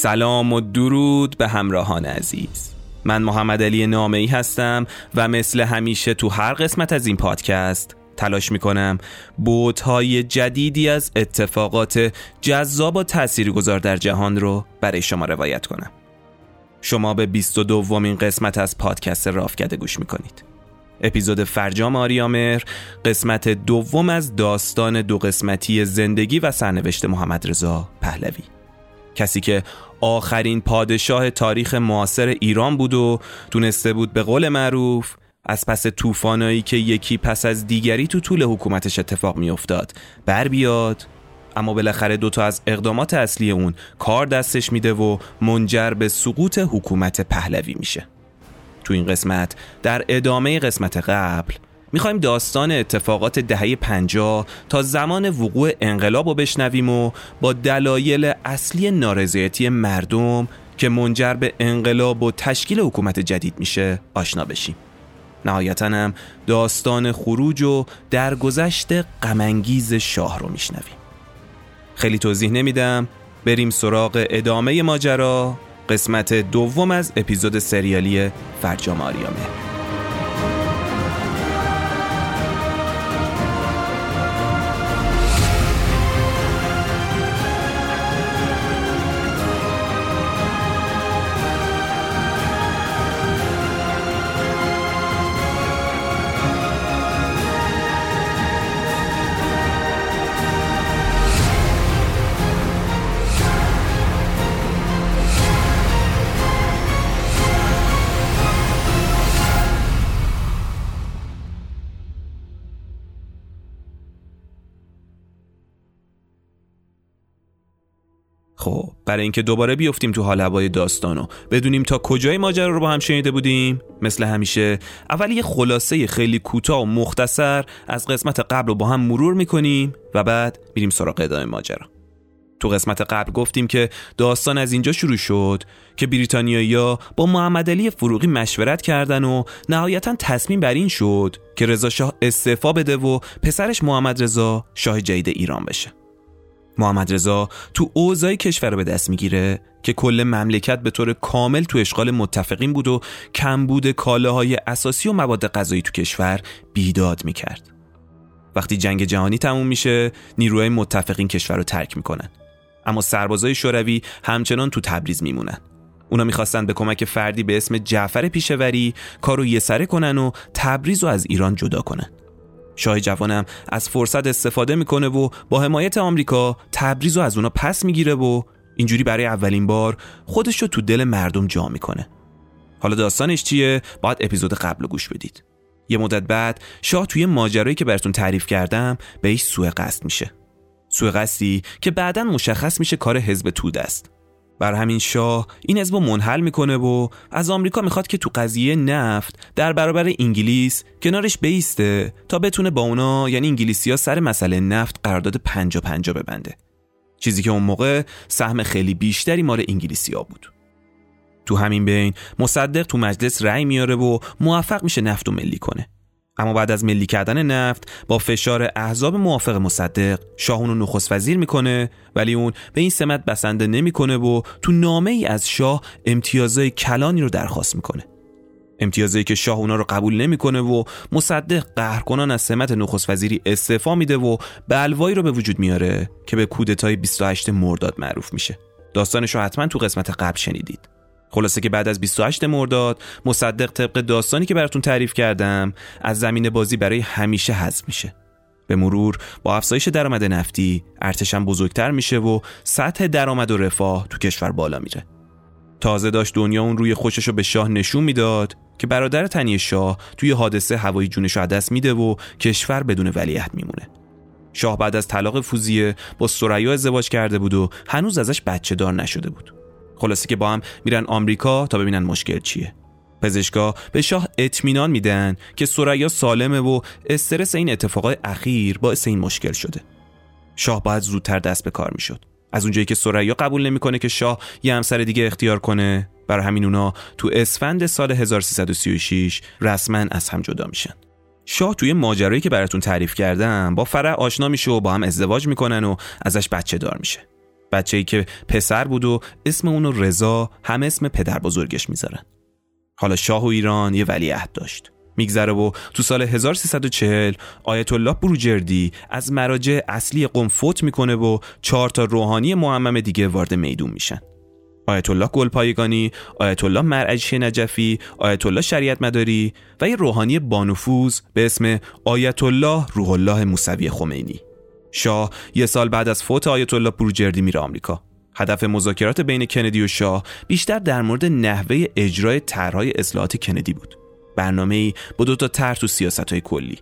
سلام و درود به همراهان عزیز. من محمد علی نامه ای هستم و مثل همیشه تو هر قسمت از این پادکست تلاش می‌کنم بوتهای جدیدی از اتفاقات جذاب و گذار در جهان رو برای شما روایت کنم. شما به 22 دومین قسمت از پادکست رافکده گوش می‌کنید. اپیزود فرجام آریامر قسمت دوم از داستان دو قسمتی زندگی و سرنوشت محمد رضا پهلوی. کسی که آخرین پادشاه تاریخ معاصر ایران بود و تونسته بود به قول معروف از پس طوفانایی که یکی پس از دیگری تو طول حکومتش اتفاق میافتاد. بر بیاد. اما بالاخره دوتا از اقدامات اصلی اون کار دستش میده و منجر به سقوط حکومت پهلوی میشه. تو این قسمت در ادامه قسمت قبل می‌خوایم داستان اتفاقات دهه 50 تا زمان وقوع انقلاب رو بشنویم و با دلایل اصلی نارضایتی مردم که منجر به انقلاب و تشکیل حکومت جدید میشه آشنا بشیم. نهایتا هم داستان خروج و درگذشت غمانگیز شاه رو میشنویم. خیلی توضیح نمیدم. بریم سراغ ادامه ماجرا قسمت دوم از اپیزود سریالی فرجام آریامه. برای اینکه دوباره بیفتیم تو حال هوای داستانو. بدونیم تا کجای ماجرا رو با هم شنیده بودیم؟ مثل همیشه. اول یه خلاصه خیلی کوتاه و مختصر از قسمت قبل رو با هم مرور می‌کنیم و بعد میریم سراغ ادامه ماجرا. تو قسمت قبل گفتیم که داستان از اینجا شروع شد که بریتانیایی‌ها با محمد علی فروغی مشورت کردن و نهایتا تصمیم بر این شد که رضا شاه استعفا بده و پسرش محمد رضا شاه جدید ایران بشه. محمد رضا تو اوضاع کشور رو به دست می‌گیره که کل مملکت به طور کامل تو اشغال متفقین بود و کمبود کالاهای اساسی و مواد غذایی تو کشور بیداد می‌کرد. وقتی جنگ جهانی تموم میشه نیروهای متفقین کشور رو ترک می‌کنن. اما سربازای شوروی همچنان تو تبریز میمونن. اونا می‌خواستن به کمک فردی به اسم جعفر پیشوری کارو یه سره کنن و تبریز رو از ایران جدا کنن. شاه جوانم از فرصت استفاده می‌کنه و با حمایت آمریکا تبریز رو از اونا پس می‌گیره و اینجوری برای اولین بار خودش رو تو دل مردم جا می‌کنه. حالا داستانش چیه؟ باید اپیزود قبل گوش بدید. یه مدت بعد شاه توی ماجرایی که براتون تعریف کردم به ایش سوء قصد میشه. سوء قصدی که بعدا مشخص میشه کار حزب تود است. بر همین شاه این حزب منحل می‌کنه و از آمریکا می‌خواد که تو قضیه نفت در برابر انگلیس کنارش بیسته تا بتونه با اونا یعنی انگلیسی ها سر مسئله نفت قرارداد پنجا پنجا ببنده. چیزی که اون موقع سهم خیلی بیشتری مال انگلیسی ها بود. تو همین بین مصدق تو مجلس رأی میاره و موفق میشه نفت و ملی کنه. اما بعد از ملی کردن نفت با فشار احزاب موافق مصدق شاه اونو نخست وزیر می‌کنه ولی اون به این سمت بسنده نمی‌کنه و تو نامه ای از شاه امتیازهای کلانی رو درخواست می‌کنه. امتیازایی که شاه اونا رو قبول نمی‌کنه و مصدق قهرکنان از سمت نخست وزیری استعفا میده و بلوایی رو به وجود میاره که به کودتای 28 مرداد معروف میشه. داستانش رو حتما تو قسمت قبل شنیدید. خلاصه که بعد از 28 مرداد مصدق طبق داستانی که براتون تعریف کردم از زمین بازی برای همیشه حذف میشه. به مرور با افزایش درآمد نفتی ارتشم بزرگتر میشه و سطح درآمد و رفاه تو کشور بالا میره. تازه داشت دنیا اون روی خوشش رو به شاه نشون می‌داد که برادر تنی شاه توی حادثه هوایی جونش رو دست میده و کشور بدون ولیعهد میمونه. شاه بعد از طلاق فوزیه با سریا ازدواج کرده بود و هنوز ازش بچه دار نشده بود. خلاصه که با هم میرن آمریکا تا ببینن مشکل چیه. پزشکا به شاه اطمینان میدن که سریا سالمه و استرس این اتفاقات اخیر باعث این مشکل شده. شاه باید زودتر دست به کار می‌شد. از اونجایی که سریا قبول نمی‌کنه که شاه یه همسر دیگه اختیار کنه برای همین اونا تو اسفند سال 1336 رسما از هم جدا میشن. شاه توی ماجرایی که براتون تعریف کردم با فرح آشنا میشه و با هم ازدواج می‌کنن و ازش بچه دار میشه. بچه ای که پسر بود و اسم اونو رضا هم اسم پدر بزرگش می‌ذارن. حالا شاه و ایران یه ولیعهد داشت. میگذره و تو سال 1340 آیت الله بروجردی از مراجع اصلی قم فوت می‌کنه و چهار تا روحانی معمم دیگه وارد میدون میشن. آیت الله گلپایگانی، آیت الله مرعشی نجفی، آیت الله شریعت مداری و یه روحانی بانفوذ به اسم آیت الله روح الله موسوی خمینی. شاه یه سال بعد از فوت آیت الله بروجردی میره آمریکا. هدف مذاکرات بین کندی و شاه بیشتر در مورد نحوه اجرای طرحهای اصلاحات کندی بود. برنامه‌ای با دو تا طرح تو سیاست‌های کلی.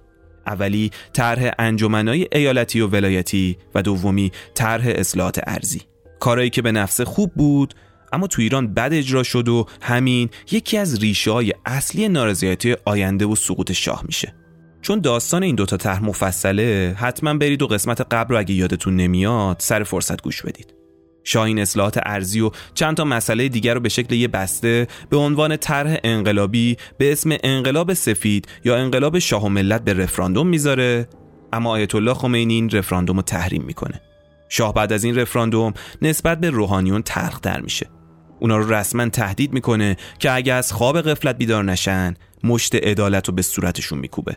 اولی طرح انجمنهای ایالتی و ولایتی و دومی طرح اصلاحات ارزی. کارایی که به نفس خوب بود اما تو ایران بد اجرا شد و همین یکی از ریشه های اصلی نارضایتی آینده و سقوط شاه میشه چون داستان این دوتا طرح مفصله حتما برید و قسمت قبل رو اگه یادتون نمیاد سر فرصت گوش بدید. شاه این اصلاحات ارزی و چند تا مسئله دیگر رو به شکل یه بسته به عنوان طرح انقلابی به اسم انقلاب سفید یا انقلاب شاه و ملت به رفراندوم می‌ذاره اما آیت الله خمینی این رفراندوم رو تحریم می‌کنه. شاه بعد از این رفراندوم نسبت به روحانیون در میشه. اونا رو رسما تهدید می‌کنه که اگه از خواب قفلت بیدار نشن مشت عدالت رو به صورتشون میکوبه.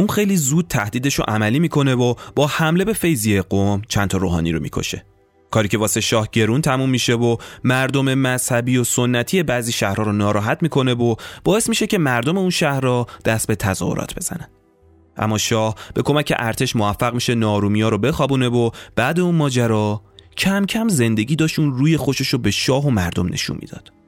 اون خیلی زود تهدیدش رو عملی می‌کنه و با حمله به فیضیه قوم چند تا روحانی رو می‌کشه کاری که واسه شاه گرون تموم میشه و مردم مذهبی و سنتی بعضی شهرها رو ناراحت می‌کنه و باعث میشه که مردم اون شهرها دست به تظاهرات بزنن اما شاه به کمک ارتش موفق میشه نارومیا رو بخوابونه و بعد اون ماجرا کم کم زندگی داشون روی خوشش رو به شاه و مردم نشون می‌داد.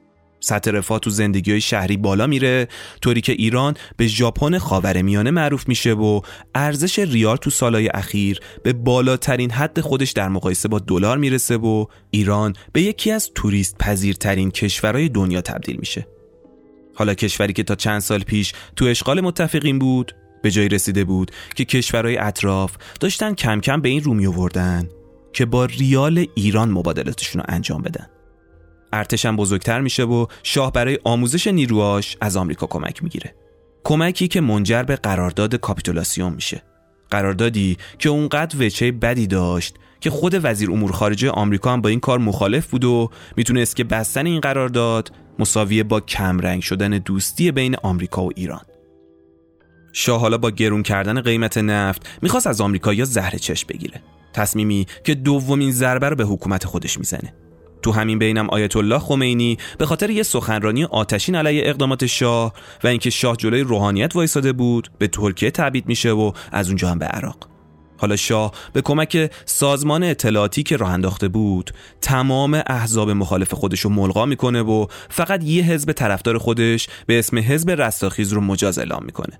سطح رفاه تو زندگی شهری بالا میره طوری که ایران به ژاپن خاورمیانه معروف میشه و ارزش ریال تو سالهای اخیر به بالاترین حد خودش در مقایسه با دلار می‌رسه و ایران به یکی از توریست پذیرترین کشورهای دنیا تبدیل میشه. حالا کشوری که تا چند سال پیش تو اشغال متفقین بود به جایی رسیده بود که کشورهای اطراف داشتن کم کم به این رومی آوردن که با ریال ایران مبادلاتشون رو انجام بدن ارتشم بزرگتر میشه و شاه برای آموزش نیروهاش از آمریکا کمک می‌گیره. کمکی که منجر به قرارداد کاپیتولاسیون میشه. قراردادی که اونقدر وچه بدی داشت که خود وزیر امور خارجه آمریکا هم با این کار مخالف بود و می‌تونست که بستن این قرارداد مساویه با کمرنگ شدن دوستی بین آمریکا و ایران. شاه حالا با گرون کردن قیمت نفت می‌خواست از آمریکا یا زهر چشم بگیره. تصمیمی که دومین ضربه رو به حکومت خودش می‌زنه. تو همین بینم آیت الله خمینی به خاطر یه سخنرانی آتشین علیه اقدامات شاه و اینکه شاه جلوی روحانیت وایساده بود به ترکیه تبعید میشه و از اونجا هم به عراق. حالا شاه به کمک سازمان اطلاعاتی که راه انداخته بود تمام احزاب مخالف خودش رو ملغا می‌کنه و فقط یه حزب طرفدار خودش به اسم حزب رستاخیز رو مجاز اعلام می‌کنه.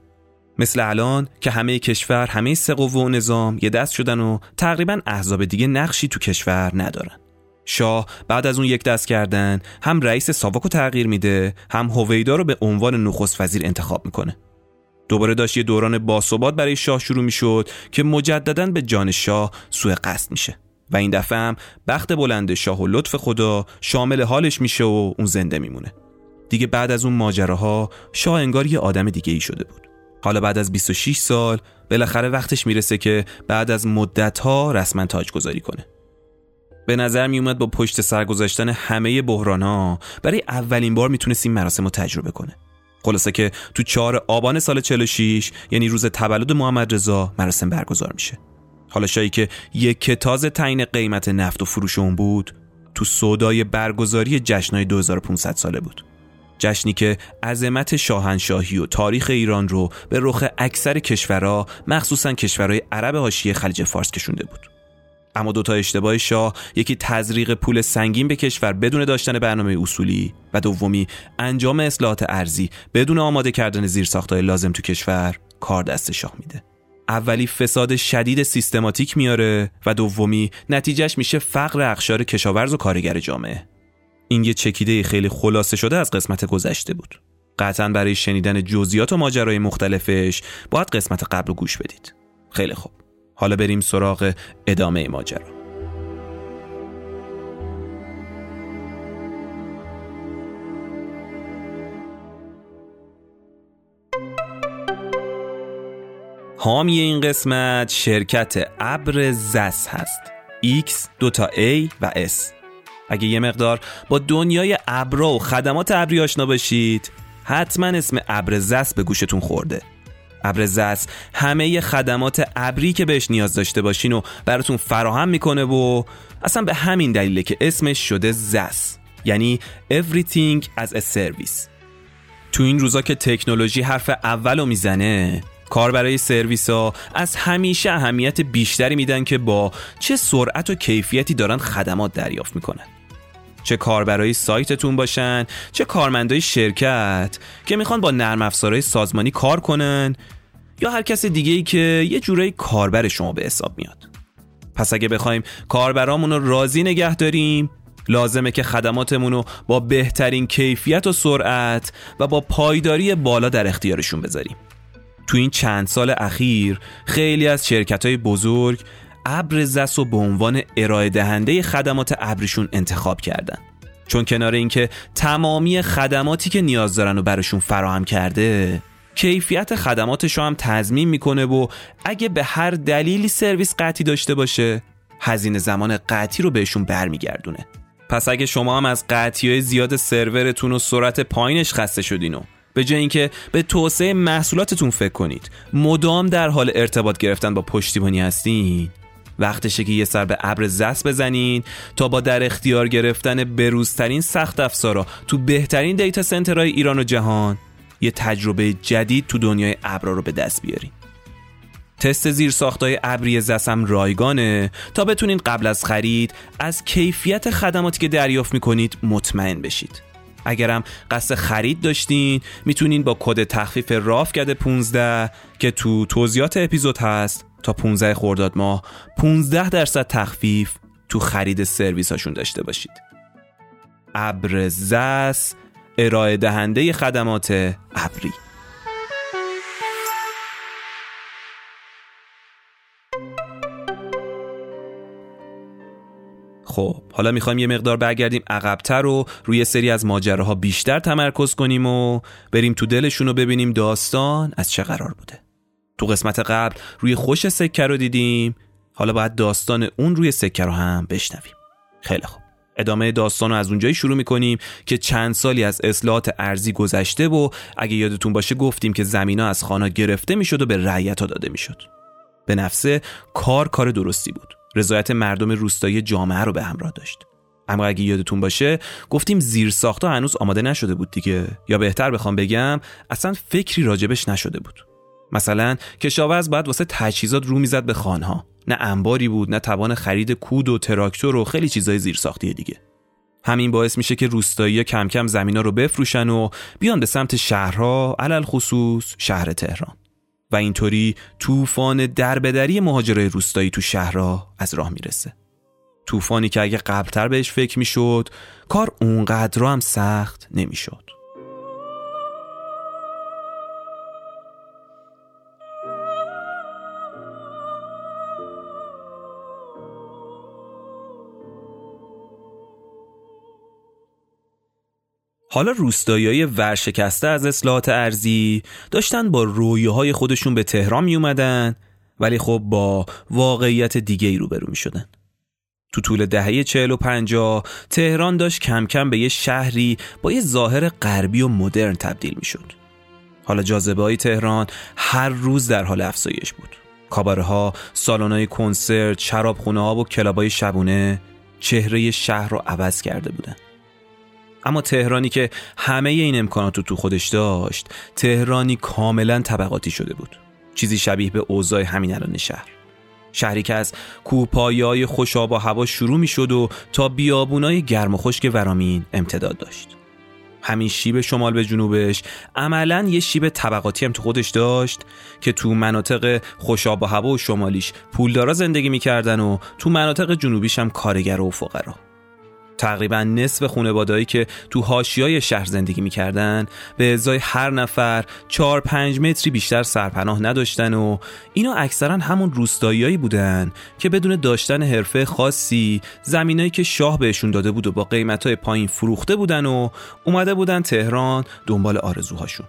مثل الان که همه کشور همه سه و نظام یه دست شدن و تقریبا احزاب دیگه نقشی تو کشور ندارن. شاه بعد از اون یک دست کردن هم رئیس ساواکو تغییر میده هم هویدا رو به عنوان نخست وزیر انتخاب می‌کنه. دوباره داشت یه دوران باثبات برای شاه شروع می‌شد که مجددا به جان شاه سوء قصد میشه. و این دفعه هم بخت بلند شاه و لطف خدا شامل حالش میشه و اون زنده میمونه. دیگه بعد از اون ماجراها شاه انگار یه آدم دیگه ای شده بود. حالا بعد از 26 سال بالاخره وقتش می‌رسه که بعد از مدت ها رسما تاج گذاری کنه. به نظر می اومد با پشت سر گذاشتن همه بحران ها برای اولین بار می‌تونست این مراسم رو تجربه کنه. خلاصه که تو 4 آبان سال 46 یعنی روز تولد محمد رضا مراسم برگزار میشه. حالا شایی که یک کتاز تعیین قیمت نفت و فروش اون بود تو سودای برگزاری جشنهای 2500 ساله بود. جشنی که عظمت شاهنشاهی و تاریخ ایران رو به رخ اکثر کشورها مخصوصا کشورهای عرب حاشیه خلیج فارس کشونده بود. اما دوتا اشتباه شاه یکی تزریق پول سنگین به کشور بدون داشتن برنامه اصولی و دومی انجام اصلاحات ارزی بدون آماده کردن زیرساختهای لازم تو کشور کار دست شاه میده. اولی فساد شدید سیستماتیک میاره و دومی نتیجهش میشه فقر اخشار کشاورز و کارگر جامعه. این یه چکیده خیلی خلاصه شده از قسمت گذشته بود. قطعا برای شنیدن جزئیات و ماجرای مختلفش باید قسمت قبل رو گوش بدید. خیلی خوب. حالا بریم سراغ ادامه ماجرا. حامی این قسمت شرکت ابر زس هست. X دو تا A و S اگه یه مقدار با دنیای ابرا و خدمات ابری آشنا باشید حتما اسم ابرزس به گوشتون خورده. ابرزس همه خدمات ابری که بهش نیاز داشته باشین و براتون فراهم می‌کنه و اصلا به همین دلیله که اسمش شده زس یعنی Everything as a Service. تو این روزا که تکنولوژی حرف اولو می‌زنه کار برای سرویس ها از همیشه اهمیت بیشتری میدن که با چه سرعت و کیفیتی دارن خدمات دریافت می‌کنن. چه کار برای سایتتون باشن چه کارمندای شرکت که می‌خوان با نرم افزارهای سازمانی کار کنن یا هر کس دیگه ای که یه جورایی کاربر شما به حساب میاد. پس اگه بخوایم کاربرامون رو راضی نگه داریم لازمه که خدماتمون رو با بهترین کیفیت و سرعت و با پایداری بالا در اختیارشون بذاریم. تو این چند سال اخیر خیلی از شرکت های بزرگ ابر زس و به عنوان ارائه دهنده خدمات ابریشون انتخاب کردن. چون کنار اینکه تمامی خدماتی که نیاز دارن و براشون فراهم کرده کیفیت خدماتش رو هم تضمین می‌کنه و اگه به هر دلیلی سرویس قطعی داشته باشه هزینه زمان قطعی رو بهشون برمیگردونه. پس اگه شما هم از قطعی های زیاد سرورتون و سرعت پایینش خسته شدین و به جای اینکه به توسعه محصولاتتون فکر کنید مدام در حال ارتباط گرفتن با پشتیبانی هستین وقتشه که یه سر به ابر زس بزنین تا با در اختیار گرفتن بروزترین سخت افزارا تو بهترین دیتا سنترهای ایران و جهان یه تجربه جدید تو دنیای ابرا رو به دست بیارین. تست زیر ساختای ابری زسم رایگانه. تا بتونین قبل از خرید از کیفیت خدماتی که دریافت می‌کنید مطمئن بشید. اگرم قصد خرید داشتین می‌تونین با کد تخفیف راف کرده 15 که تو توضیحات اپیزود هست تا 15 خرداد ماه 15 درصد تخفیف تو خرید سرویس هاشون داشته باشید. ابرزس ارائه دهنده خدمات ابری. خب حالا می‌خوایم یه مقدار برگردیم عقبتر و روی سری از ماجراها بیشتر تمرکز کنیم و بریم تو دلشون رو ببینیم داستان از چه قرار بوده. تو قسمت قبل روی خوش سکه رو دیدیم. حالا باید داستان اون روی سکه رو هم بشنویم. خیلی خوب. ادامه داستان رو از اونجایی شروع می‌کنیم که چند سالی از اصلاحات ارزی گذشته و اگه یادتون باشه گفتیم که زمینا از خانه گرفته می‌شد و به رعیت ها داده می‌شد. به نفسه کار کار درستی بود. رضایت مردم روستایی جامعه رو به همراه داشت. اما اگه یادتون باشه گفتیم زیر ساختا هنوز آماده نشده بود دیگه. یا بهتر بخوام بگم اصلا فکری راجبش نشده بود. مثلا کشاورز باید واسه تجهیزات رو می‌زد به خانها نه انباری بود نه توان خرید کود و تراکتور و خیلی چیزای زیرساختی دیگه. همین باعث میشه که روستایی کم کم زمینا رو بفروشن و بیان به سمت شهرها علل خصوص شهر تهران. و اینطوری طوفان دربدری مهاجرای روستایی تو شهرها از راه می‌رسه. طوفانی که اگه قبلتر بهش فکر می‌شد کار اونقدر هم سخت نمی‌شد. حالا روستایی ورشکسته از اصلاحات ارزی داشتن با رویاهای خودشون به تهران می اومدن ولی خب با واقعیت دیگه ای روبرو می شدن. تو طول دهه چهل و پنجاه تهران داشت کم کم به یه شهری با یه ظاهر غربی و مدرن تبدیل می شد. حالا جاذبه های تهران هر روز در حال افزایش بود. کاباره ها، سالن های کنسرت، شرابخونه ها و کلابای شبونه چهره شهر رو عوض کرده بودن. اما تهرانی که همه این امکانات رو تو خودش داشت تهرانی کاملا طبقاتی شده بود. چیزی شبیه به اوضاع همین الان شهر. شهری که از کوپایی های خوشاب و هوا شروع می شد و تا بیابونای گرم و خشک ورامین امتداد داشت. همین شیب شمال به جنوبش عملا یه شیب طبقاتی هم تو خودش داشت که تو مناطق خوشاب و هوا و شمالیش پولدارا زندگی می‌کردن و تو مناطق جنوبیش هم کارگر و فقرا. تقریبا نصف خانوادهایی که تو حاشیای شهر زندگی می‌کردن به ازای هر نفر 4 5 متری بیشتر سرپناه نداشتن و اینا اکثرا همون روستاییایی بودن که بدون داشتن حرفه خاصی زمینایی که شاه بهشون داده بود و با قیمتای پایین فروخته بودن و اومده بودن تهران دنبال آرزوهاشون.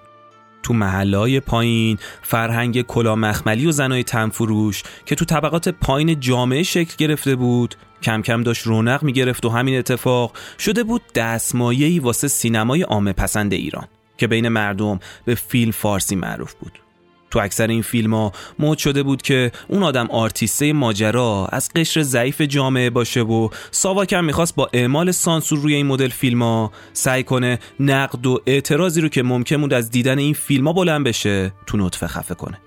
تو محلهای پایین فرهنگ کلا مخملی و زنای تنفروش که تو طبقات پایین جامعه شکل گرفته بود کم کم داشت رونق می‌گرفت و همین اتفاق شده بود دستمایه‌ای واسه سینمای عامه پسند ایران که بین مردم به فیلم فارسی معروف بود. تو اکثر این فیلم ها مد شده بود که اون آدم آرتیسته ماجرا از قشر ضعیف جامعه باشه و ساواکم می‌خواست با اعمال سانسور روی این مدل فیلم ها سعی کنه نقد و اعتراضی رو که ممکن بود از دیدن این فیلم ها بلند بشه تو نطفه خفه کنه.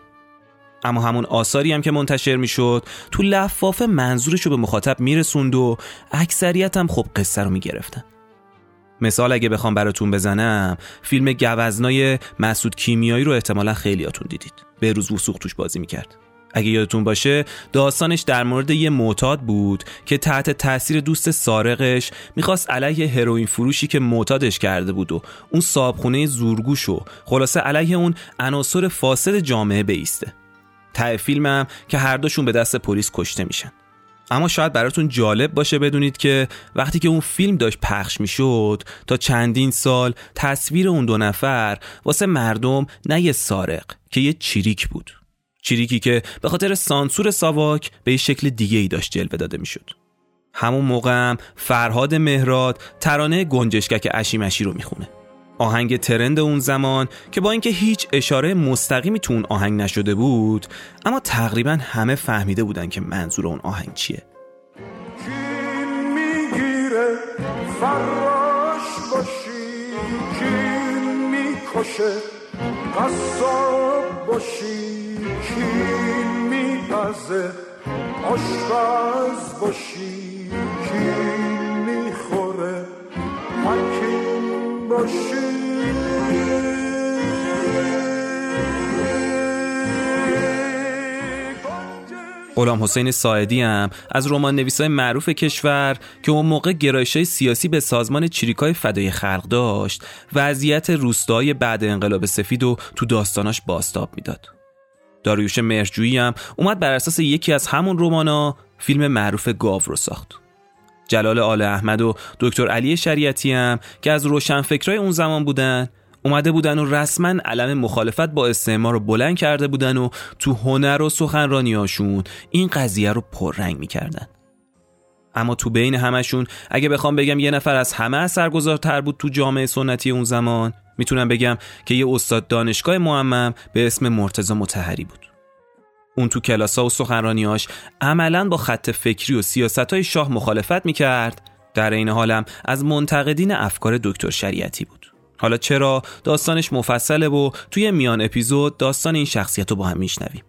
اما همون آثاری هم که منتشر می‌شد تو لفافه منظورش رو به مخاطب میرسوند و اکثریت هم خب قصه رو می‌گرفتن. مثال اگه بخوام براتون بزنم فیلم گوزنای مسعود کیمیایی رو احتمالا خیلیاتون دیدید. به روز وسوق توش بازی می‌کرد. اگه یادتون باشه داستانش در مورد یه معتاد بود که تحت تاثیر دوست سارقش می‌خواست علیه هروئین فروشی که معتادش کرده بود و اون صابخونه زورگوش و خلاصه علیه اون عناصر فاسد جامعه بیسته. ته فیلمم که هر دوشون به دست پلیس کشته میشن. اما شاید براتون جالب باشه بدونید که وقتی که اون فیلم داشت پخش می‌شد تا چندین سال تصویر اون دو نفر واسه مردم نه یه سارق که یه چیریک بود. چیریکی که به خاطر سانسور ساواک به یه شکل دیگه ای داشت جلوه داده می‌شد. همون موقع هم فرهاد مهراد ترانه گنجشکک اشیمشی رو می‌خونه. آهنگ ترند اون زمان که با اینکه هیچ اشاره مستقیمی تو اون آهنگ نشده بود اما تقریبا همه فهمیده بودن که منظور اون آهنگ چیه. باشی غلام حسین ساعدی هم از رمان نویسای معروف کشور که اون موقع گرایش سیاسی به سازمان چریکای فدای خلق داشت وضعیت روستای بعد انقلاب سفید و تو داستاناش باستاب می‌داد. داریوش مرجویی هم اومد بر اساس یکی از همون رمانا فیلم معروف گاو رو ساخت. جلال آل احمد و دکتر علی شریعتی هم که از روشنفکرای اون زمان بودن اومده بودن و رسما علم مخالفت با استعمار رو بلند کرده بودن و تو هنر و سخنرانیاشون این قضیه رو پررنگ می‌کردن. اما تو بین همشون اگه بخوام بگم یه نفر از همه اثرگذارتر بود تو جامعه سنتی اون زمان می‌تونم بگم که یه استاد دانشگاه معمم به اسم مرتزا متحری بود. اون تو کلاسا و سخنرانیاش عملا با خط فکری و سیاست های شاه مخالفت می‌کرد. در این حالم از منتقدین افکار دکتر شریعتی بود. حالا چرا؟ داستانش مفصله و توی میان اپیزود داستان این شخصیت رو با هم میشنویم.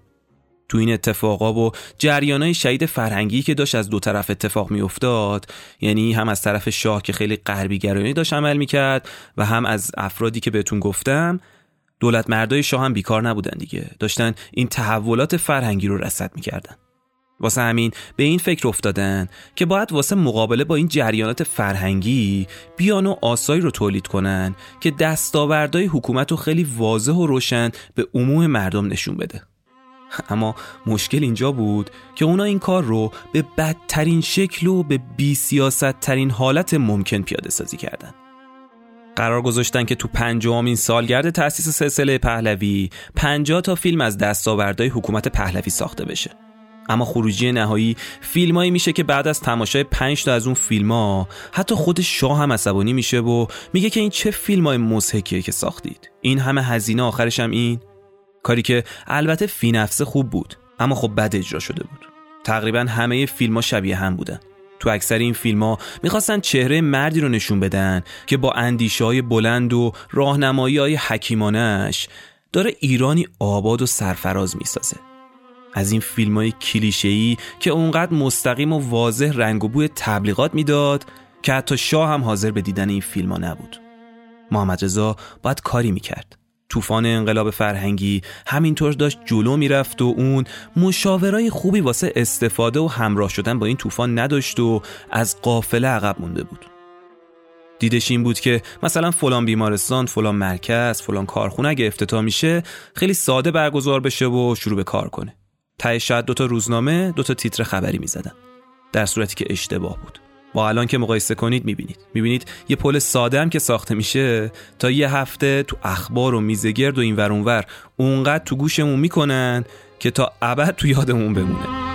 تو این اتفاقا و جریانای شهید فرهنگی که داشت از دو طرف اتفاق میافتاد یعنی هم از طرف شاه که خیلی غربی گرایانه داشت عمل می‌کرد و هم از افرادی که بهتون گفتم دولت مردای شاه هم بیکار نبودن دیگه. داشتن این تحولات فرهنگی رو رصد می‌کردن. واسه همین به این فکر افتادن که باید واسه مقابله با این جریانات فرهنگی بیان و آسایی رو تولید کنن که دستاوردهای حکومت رو خیلی واضح و روشن به عموم مردم نشون بده. اما مشکل اینجا بود که اونا این کار رو به بدترین شکل و به بی سیاست ترین حالت ممکن پیاده سازی کردن. قرار گذاشتن که تو پنجمین سالگرد تأسیس سلسله پهلوی 50 تا فیلم از دستاوردهای حکومت پهلوی ساخته بشه. اما خروجی نهایی فیلمایی میشه که بعد از تماشای 5 تا از اون فیلم حتی خود شاه هم عصبانی میشه و میگه که این چه فیلم های که ساختید. این همه هزینه آخرش هم این. کاری که البته فی نفسه خوب بود اما خب بد اجرا شده بود. تقریبا همه فیلم ها شبیه هم بودن. تو اکثر این فیلم ها می‌خواستن چهره مردی رو نشون بدن که با اندیشه های بلند و راهنمایی های حکیمانش داره ایرانی آباد و سرفراز می‌سازه. از این فیلم های کلیشه‌ای که اونقدر مستقیم و واضح رنگ و بوی تبلیغات می‌داد که حتی شاه هم حاضر به دیدن این فیلم ها نبود. محمد رضا باید کاری می‌کرد. طوفان انقلاب فرهنگی همینطور داشت جلو می‌رفت و اون مشاورای خوبی واسه استفاده و همراه شدن با این طوفان نداشت و از قافله عقب مونده بود. دیدش این بود که مثلا فلان بیمارستان، فلان مرکز، فلان کارخونه اگه افتتاح میشه خیلی ساده برگزار بشه و شروع به کار کنه. ته شاید دوتا روزنامه دوتا تیتر خبری می‌زدن. در صورتی که اشتباه بود. با الان که مقایسه کنید می‌بینید می‌بینید یه پل ساده هم که ساخته میشه تا یه هفته تو اخبار و میزگرد و این ور اونور اونقدر تو گوشمون می‌کنن که تا ابد تو یادمون بمونه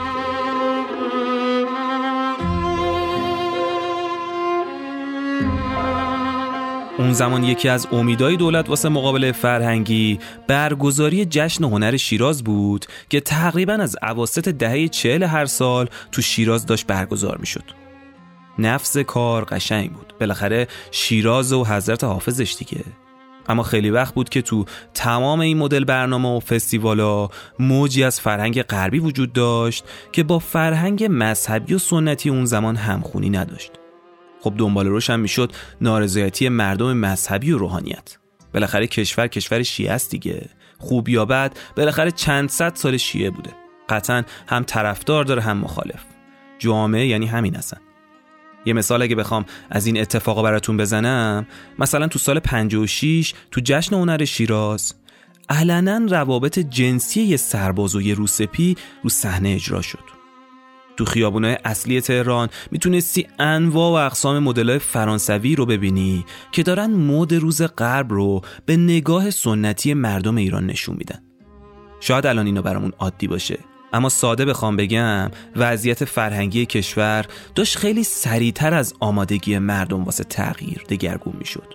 اون زمان یکی از امیدهای دولت واسه مقابله فرهنگی برگزاری جشن هنر شیراز بود که تقریبا از عواست دهه چهل هر سال تو شیراز داشت برگزار می‌شد. نفس کار قشنگ بود. بالاخره شیراز و حضرت حافظش دیگه. اما خیلی وقت بود که تو تمام این مدل برنامه و فستیوالا موجی از فرهنگ غربی وجود داشت که با فرهنگ مذهبی و سنتی اون زمان همخونی نداشت. خب دنبال روش هم می‌شد نارضایتی مردم مذهبی و روحانیت. بالاخره کشور کشور شیعه است دیگه. خوب یا بد بالاخره چند صد سال شیعه بوده. قطعا هم طرفدار داره هم مخالف. جامعه یعنی همین هستن یه مثال اگه بخوام از این اتفاقا براتون بزنم. مثلا تو سال 56 تو جشن هنر شیراز علنا روابط جنسی یه سرباز و یه روسپی رو صحنه اجرا شد. تو خیابونای اصلی تهران می‌تونستی انواع و اقسام مدلای فرانسوی رو ببینی که دارن مد روز غرب رو به نگاه سنتی مردم ایران نشون میدن. شاید الان اینو برامون عادی باشه. اما ساده بخوام بگم وضعیت فرهنگی کشور داشت خیلی سریعتر از آمادگی مردم واسه تغییر دگرگون می‌شد.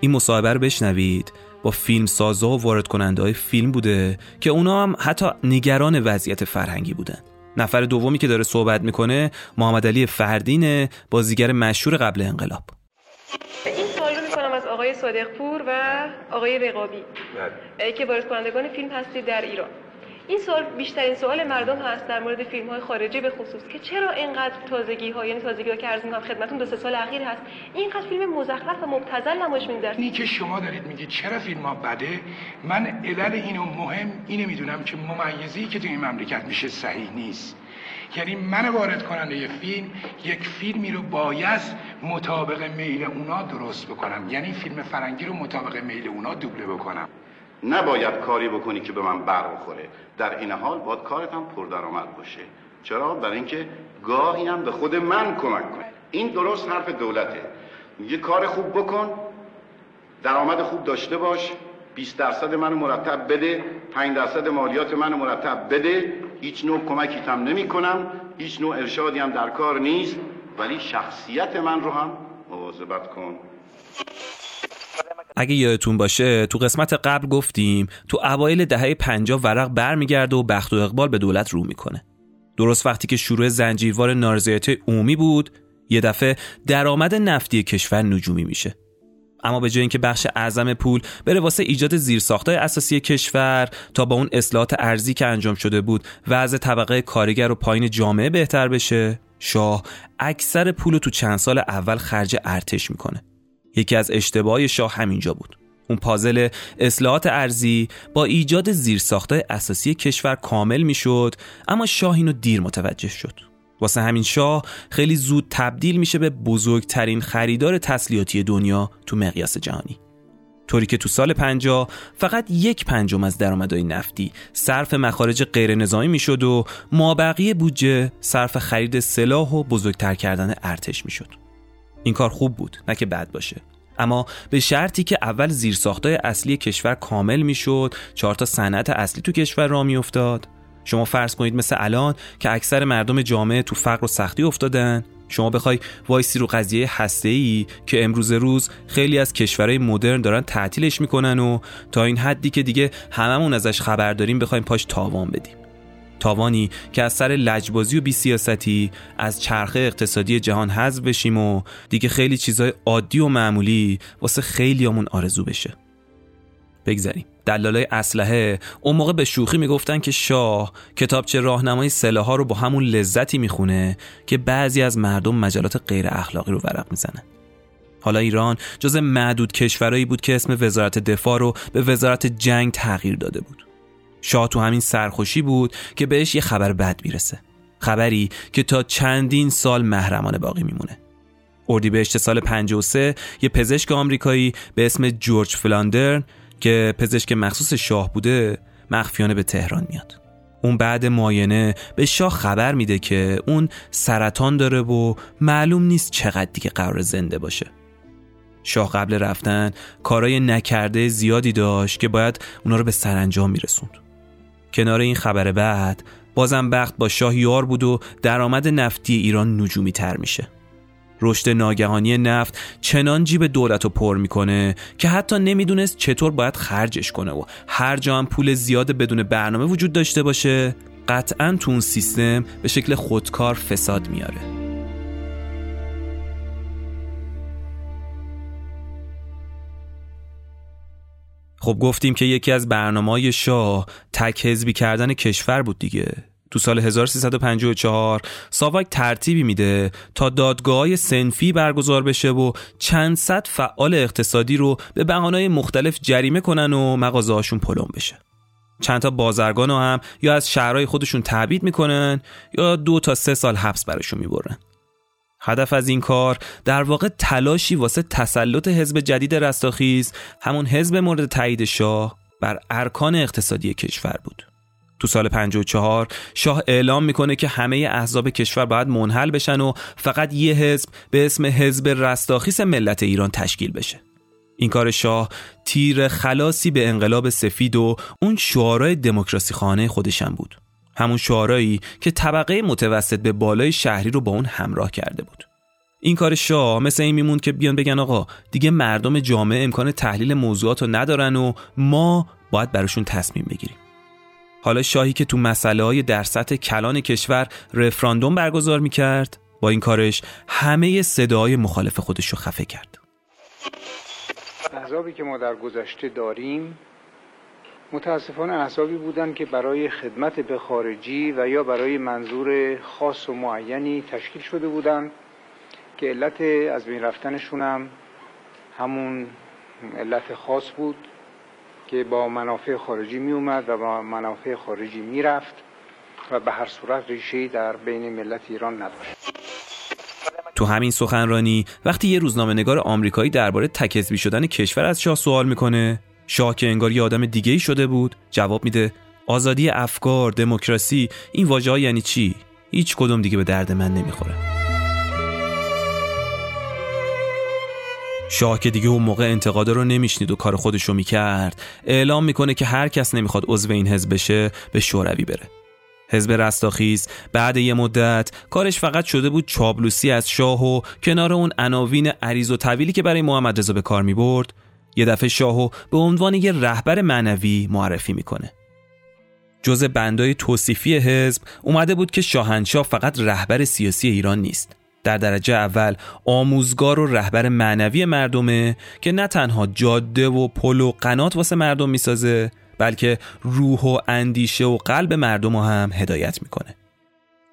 این مصاحبه رو بشنوید. با فیلم سازا و وارد کننده های فیلم بوده که اونا هم حتی نگران وضعیت فرهنگی بودن. نفر دومی که داره صحبت می‌کنه محمد علی فردینه بازیگر مشهور قبل انقلاب. این سوال رو می‌کنم از آقای صادق پور و آقای رقابی. بله. که وارد کنندگان فیلم هستید در ایران. این سوال بیشترین سوال مردم هست در مورد فیلم های خارجی به خصوص که چرا اینقدر تازگی ها یعنی تازگی ها که عرض می‌کنم خدمتون دو سه سال اخیر هست اینقدر فیلم مزخرف و مبتذل نمایش می‌دید اینی که شما دارید میگید چرا فیلم ها بده من علل اینو مهم اینو می‌دونم که ممیزی که تو این مملکت میشه صحیح نیست. یعنی من وارد کننده یه فیلم یک فیلمی رو باید مطابق میل اونا درست بکنم. یعنی فیلم فرنگی رو مطابق میل اونا دوبله بکنم. نباید کاری بکنی که به من بر بخوره در این حال باید کارت هم پردرآمد باشه. چرا؟ برای اینکه گاهی هم به خود من کمک کنه این درست حرف دولته. یه کار خوب بکن درآمد خوب داشته باش 20 درصد منو مرتب بده 5 درصد مالیات منو مرتب بده. هیچ نوع کمکی هم نمی کنم هیچ نوع ارشادی هم در کار نیست. ولی شخصیت من رو هم مواظبت کن. اگه یادتون باشه تو قسمت قبل گفتیم تو اوایل دهه 50 ورق برمیگرده و بخت و اقبال به دولت رو می‌کنه. درست وقتی که شروع زنجیروار نارضایت عمومی بود یه دفعه درآمد نفتی کشور نجومی میشه. اما به جای اینکه بخش اعظم پول بره واسه ایجاد زیرساختای اساسی کشور تا با اون اصلاحات ارزی که انجام شده بود وضع طبقه کارگر و پایین جامعه بهتر بشه شاه اکثر پول تو چند سال اول خرج ارتش می‌کنه. یکی از اشتباهی شاه همینجا بود. اون پازل اصلاحات ارزی با ایجاد زیرساختای اساسی کشور کامل می‌شد اما شاه اینو دیر متوجه شد. واسه همین شاه خیلی زود تبدیل میشه به بزرگترین خریدار تسلیحاتی دنیا تو مقیاس جهانی. طوری که تو سال 50 فقط یک پنجم از درآمدهای نفتی صرف مخارج غیر نظامی می‌شد و مابقی بودجه صرف خرید سلاح و بزرگتر کردن ارتش می‌شد. این کار خوب بود نه که بد باشه. اما به شرطی که اول زیرساختای اصلی کشور کامل می‌شد چهار تا صنعت اصلی تو کشور را میافتاد. شما فرض کنید مثل الان که اکثر مردم جامعه تو فقر و سختی افتادن. شما بخوای وایسی رو قضیه هسته ای که امروز روز خیلی از کشورهای مدرن دارن تعطیلش می‌کنن و تا این حدی که دیگه هممون ازش خبر داریم بخوایم پاش تاوان بدیم. تاوانی که از سر لجبازی و بیسیاستی از چرخه اقتصادی جهان حذف بشیم و دیگه خیلی چیزای عادی و معمولی واسه خیلیامون آرزو بشه. بگذریم. دلالای اسلحه اون موقع به شوخی می‌گفتن که شاه کتابچه راهنمای سلاح ها رو با همون لذتی می‌خونه که بعضی از مردم مجلات غیر اخلاقی رو ورق می‌زنن. حالا ایران جز معدود کشورهایی بود که اسم وزارت دفاع رو به وزارت جنگ تغییر داده بود. شاه تو همین سرخوشی بود که بهش یه خبر بد می‌رسه. خبری که تا چندین سال محرمانه باقی میمونه. اردیبهشت سال 53 یه پزشک آمریکایی به اسم جورج فلاندرن که پزشک مخصوص شاه بوده مخفیانه به تهران میاد. اون بعد ماینه به شاه خبر میده که اون سرطان داره و معلوم نیست چقدر دیگه قرار زنده باشه. شاه قبل رفتن کارای نکرده زیادی داشت که باید اونا رو به سرانجام میرسوند. کنار این خبر بعد بازم بخت با شاه یار بود و درآمد نفتی ایران نجومی تر میشه. رشد ناگهانی نفت چنان جیب دولت رو پر می‌کنه که حتی نمی‌دونست چطور باید خرجش کنه و هر جا هم پول زیاد بدون برنامه وجود داشته باشه قطعا تو اون سیستم به شکل خودکار فساد میاره. خب گفتیم که یکی از برنامه شاه تک حزبی کردن کشور بود دیگه. تو سال 1354 ساواک ترتیبی میده تا دادگاه سنفی برگزار بشه و چند صد فعال اقتصادی رو به بهانه‌های مختلف جریمه کنن و مغازه هاشون پلم بشه. چند تا بازرگان رو هم یا از شهرهای خودشون تعبید می‌کنن یا دو تا سه سال حبس برشون می‌برن. هدف از این کار در واقع تلاشی واسه تسلط حزب جدید رستاخیز همون حزب مورد تایید شاه بر ارکان اقتصادی کشور بود. تو سال 54 شاه اعلام می‌کنه که همه احزاب کشور باید منحل بشن و فقط یه حزب به اسم حزب رستاخیز ملت ایران تشکیل بشه. این کار شاه تیر خلاصی به انقلاب سفید و اون شعارای دموکراسی خانه خودشم بود. همون شعارایی که طبقه متوسط به بالای شهری رو با اون همراه کرده بود. این کار شاه مثل این میموند که بیان بگن آقا دیگه مردم جامعه امکان تحلیل موضوعات رو ندارن و ما باید براشون تصمیم بگیریم. حالا شاهی که تو مسئله های در سطح کلان کشور رفراندوم برگزار می‌کرد با این کارش همه صدای مخالف خودش رو خفه کرد. احزابی که ما در گذشته داریم متاسفانه احزابی بودند که برای خدمت به خارجی و یا برای منظور خاص و معینی تشکیل شده بودند که علت از بین رفتنشون هم همون علت خاص بود که با منافع خارجی می اومد و با منافع خارجی می رفت و به هر صورت ریشه در بین ملت ایران نداشت. تو همین سخنرانی وقتی یه روزنامه نگار آمریکایی درباره تکذبی شدن کشور از شاه سوال می‌کنه شاه که انگار یه آدم دیگه ای شده بود جواب میده آزادی افکار دموکراسی این واژه یعنی چی؟ هیچ کدوم دیگه به درد من نمی‌خوره. شاه که دیگه اون موقع انتقاده رو نمیشنید و کار خودش رو می‌کرد اعلام می‌کنه که هر کس نمی‌خواد عضو این حزب بشه به شوروی بره. حزب رستاخیز بعد یه مدت کارش فقط شده بود چابلوسی از شاه و کنار اون عناوین عریض و طویلی که برای محمد رضا به کار می‌برد یه دفعه شاهو به عنوان یه رهبر معنوی معرفی می‌کنه. جز بندای توصیفی حزب اومده بود که شاهنشاه فقط رهبر سیاسی ایران نیست. در درجه اول آموزگار و رهبر معنوی مردمه که نه تنها جاده و پل و قنات واسه مردم می‌سازه بلکه روح و اندیشه و قلب مردم هم هدایت می‌کنه.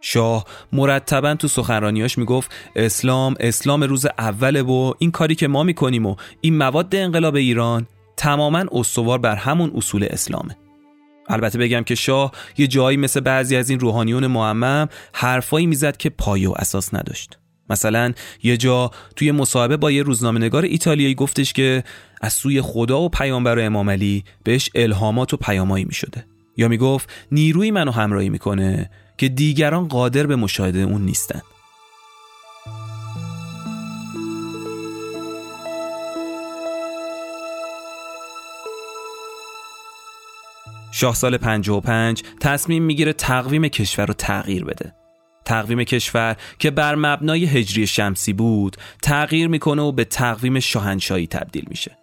شاه مرتبا تو سخنرانیاش می‌گفت اسلام اسلام روز اوله و این کاری که ما می‌کنیم و این مواد انقلاب ایران تماما استوار بر همون اصول اسلامه. البته بگم که شاه یه جایی مثل بعضی از این روحانیون معمم حرفایی می‌زد که پایه و اساس نداشت. مثلا یه جا توی مصاحبه با یه روزنامه نگار ایتالیایی گفتش که از سوی خدا و پیامبر امام علی بهش الهامات و پیامایی می شده یا می‌گفت نیروی منو همراهی می‌کنه که دیگران قادر به مشاهده اون نیستن. شاه سال 55 تصمیم می‌گیره تقویم کشور رو تغییر بده. تقویم کشور که بر مبنای هجری شمسی بود تغییر می‌کنه و به تقویم شاهنشاهی تبدیل میشه.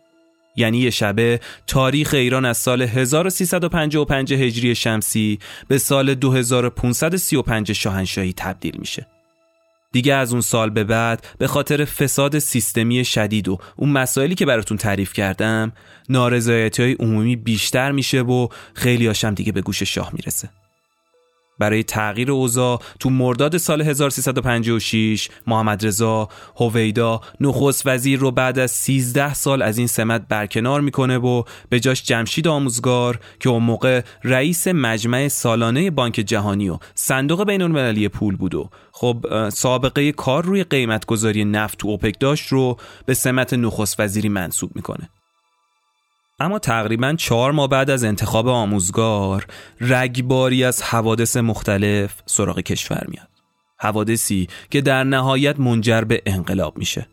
یعنی یه شبه تاریخ ایران از سال 1355 هجری شمسی به سال 2535 شاهنشاهی تبدیل میشه. دیگه از اون سال به بعد به خاطر فساد سیستمی شدید و اون مسائلی که براتون تعریف کردم نارضایتی های عمومی بیشتر میشه و خیلی هاشم دیگه به گوش شاه می‌رسه. برای تغییر اوضاع تو مرداد سال 1356 محمد رضا هویدا نخست وزیر رو بعد از 13 سال از این سمت برکنار می‌کنه و به جاش جمشید آموزگار که اون موقع رئیس مجمع سالانه بانک جهانی و صندوق بین المللی پول بود و خب سابقه کار روی قیمت گذاری نفت تو اوپک داشت رو به سمت نخست وزیری منصوب می‌کنه. اما تقریبا چهار ماه بعد از انتخاب آموزگار رگباری از حوادث مختلف سراغ کشور میاد. حوادثی که در نهایت منجر به انقلاب میشه.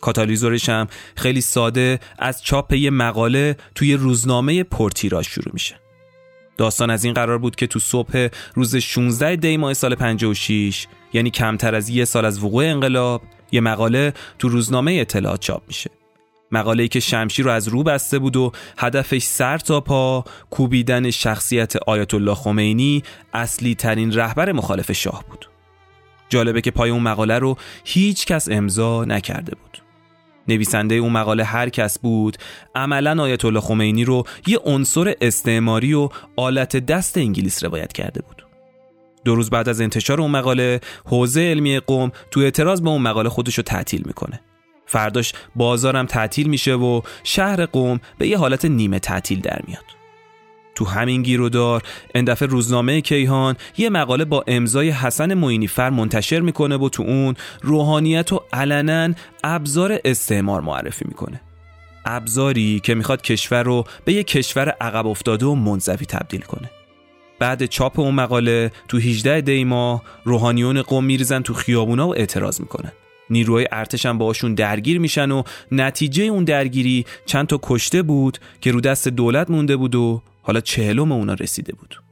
کاتالیزورش هم خیلی ساده از چاپ یه مقاله توی روزنامه پورتیراژ شروع میشه. داستان از این قرار بود که تو صبح روز 16 دی ماه سال 56 یعنی کمتر از یه سال از وقوع انقلاب یه مقاله تو روزنامه اطلاعات چاپ میشه. مقاله‌ای که شمشیر رو از رو بسته بود و هدفش سر تا پا کوبیدن شخصیت آیت الله خمینی اصلی ترین رهبر مخالف شاه بود. جالبه که پای اون مقاله رو هیچ کس امضا نکرده بود. نویسنده اون مقاله هر کس بود عملا آیت الله خمینی رو یه عنصر استعماری و آلت دست انگلیس روایت کرده بود. دو روز بعد از انتشار اون مقاله حوزه علمی قوم تو اعتراض به اون مقاله خودش رو تعطیل می‌کنه. فرداش بازارم تعطیل میشه و شهر قوم به یه حالت نیمه تعطیل در میاد. تو همین گیرودار اندفعه روزنامه کیهان یه مقاله با امضای حسن معینی فر منتشر می‌کنه و تو اون روحانیت و علنا ابزار استعمار معرفی می‌کنه. ابزاری که می‌خواد کشور رو به یه کشور عقب افتاده و منزوی تبدیل کنه. بعد چاپ اون مقاله تو 18 دی ماه روحانیون قوم میریزن تو خیابونا و اعتراض می‌کنن. نیروهای ارتش هم باشون درگیر میشن و نتیجه اون درگیری چند تا کشته بود که رو دست دولت مونده بود و حالا چهلم اونا رسیده بود.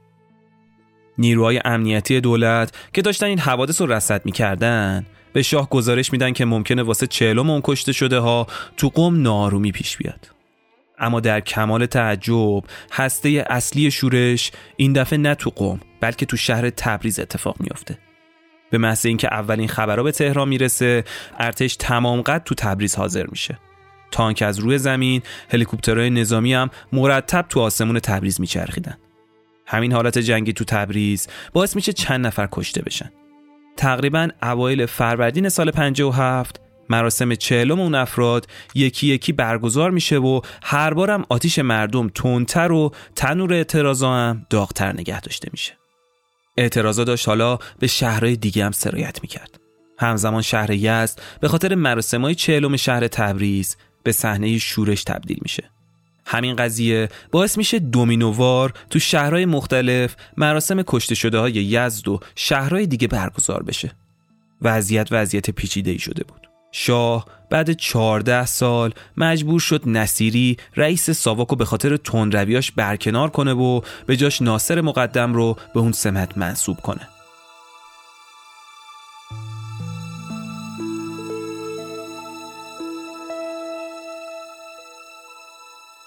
نیروهای امنیتی دولت که داشتن این حوادث رو رصد می‌کردن به شاه گزارش میدن که ممکنه واسه چهلم اون کشته شده ها تو قوم نارومی پیش بیاد. اما در کمال تعجب هسته اصلی شورش این دفعه نه تو قوم بلکه تو شهر تبریز اتفاق میافته. به محض اینکه اولین خبرها به تهران می‌رسه ارتش تمام قد تو تبریز حاضر میشه. تانک از روی زمین هلیکوپترهای نظامی هم مرتب تو آسمون تبریز میچرخیدن. همین حالت جنگی تو تبریز باعث میشه چند نفر کشته بشن. تقریبا اوایل فروردین سال 57 مراسم چهلم اون افراد یکی یکی برگزار میشه و هر بارم آتیش مردم تندتر و تنور اعتراضا هم داغتر نگه داشته میشه. اعتراضا داشت. حالا به شهرهای دیگه هم سرایت می‌کرد. همزمان شهر یزد به خاطر مراسمهای چهلم شهر تبریز به صحنه شورش تبدیل میشه. همین قضیه باعث میشه دومینووار تو شهرهای مختلف مراسم کشته شده های یزد و شهرهای دیگه برگزار بشه. وضعیت وضعیت پیچیده ای شده بود. شاه بعد 14 سال مجبور شد نصیری رئیس ساواکو به خاطر تندرویاش برکنار کنه و به جاش ناصر مقدم رو به اون سمت منصوب کنه.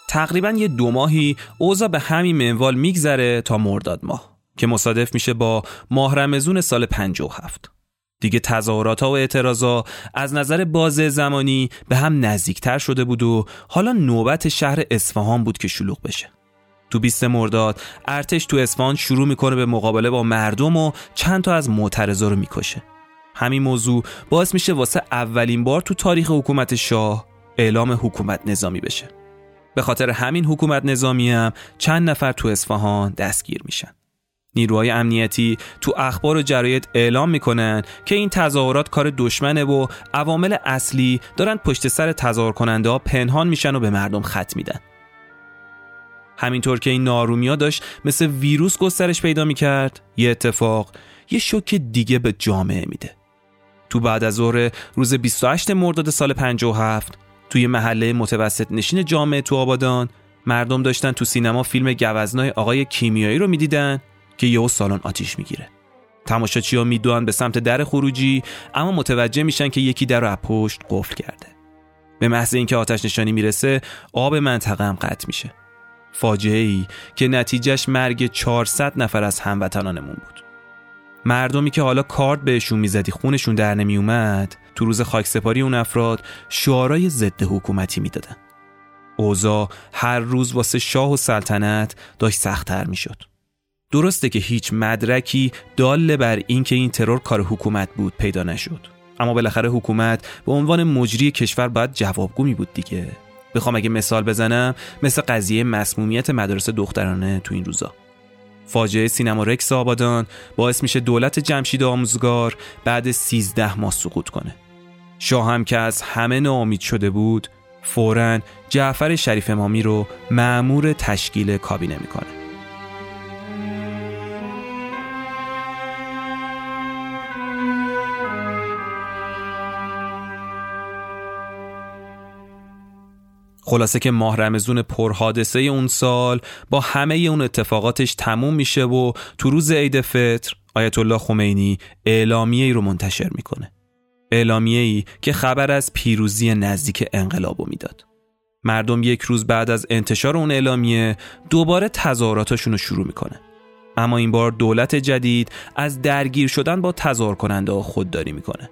تقریبا یه دو ماهی اوضاع به همین منوال میگذره تا مرداد ماه که مصادف میشه با ماه رمزون سال 57 دیگه تظاهرات و اعتراضا از نظر بازه زمانی به هم نزدیکتر شده بود و حالا نوبت شهر اصفهان بود که شلوغ بشه. تو 20 مرداد ارتش تو اصفهان شروع می‌کنه به مقابله با مردم و چند تا از معترضا رو می‌کشه. همین موضوع باعث میشه واسه اولین بار تو تاریخ حکومت شاه اعلام حکومت نظامی بشه. به خاطر همین حکومت نظامی هم چند نفر تو اصفهان دستگیر میشن. نیروهای امنیتی تو اخبار و جراید اعلام می‌کنن که این تظاهرات کار دشمنه و عوامل اصلی دارن پشت سر تظاهر کننده ها پنهان میشن و به مردم خط میدن. همینطور که این نارومیا داشت مثل ویروس گسترش پیدا می‌کرد یه اتفاق یه شوک دیگه به جامعه میده. تو بعد از ظهر روز 28 مرداد سال 57 توی محله متوسط نشین جامعه تو آبادان مردم داشتن تو سینما فیلم گوزنای آقای کیمیایی رو می‌دیدن که یهو سالن آتیش می‌گیره. تماشاچی ها میدوان به سمت در خروجی اما متوجه میشن که یکی در رو پشت قفل کرده. به محض اینکه آتش نشانی می‌رسه آب منطقه هم قطع میشه. فاجعه ای که نتیجهش مرگ 400 نفر از هموطنانمون بود. مردمی که حالا کارت بهشون می‌زدی خونشون در نمیومد تو روز خاکسپاری اون افراد شعارای ضد حکومتی می‌دادن. اوضاع هر روز واسه شاه و سلطنت داشت سختتر می‌شد. درسته که هیچ مدرکی داله بر اینکه این ترور کار حکومت بود پیدا نشد. اما بالاخره حکومت به عنوان مجری کشور باید جوابگو می بود دیگه. بخوام اگه مثال بزنم مثل قضیه مسمومیت مدارس دخترانه تو این روزا. فاجعه سینما رکس آبادان باعث میشه دولت جمشید آموزگار بعد 13 ماه سقوط کنه. شاه هم که از همه ناامید شده بود فورا جعفر شریف امامی رو معمور تشکیل کابینه می‌کنه. خلاصه که ماه رمزون پرحادثه اون سال با همه اون اتفاقاتش تموم میشه و تو روز عید فطر آیت الله خمینی اعلامیه ای رو منتشر می‌کنه. اعلامیه ای که خبر از پیروزی نزدیک انقلابو می‌داد. مردم یک روز بعد از انتشار اون اعلامیه دوباره تظاهراتشون رو شروع می‌کنه. اما این بار دولت جدید از درگیر شدن با تظاهر کننده خودداری می‌کنه.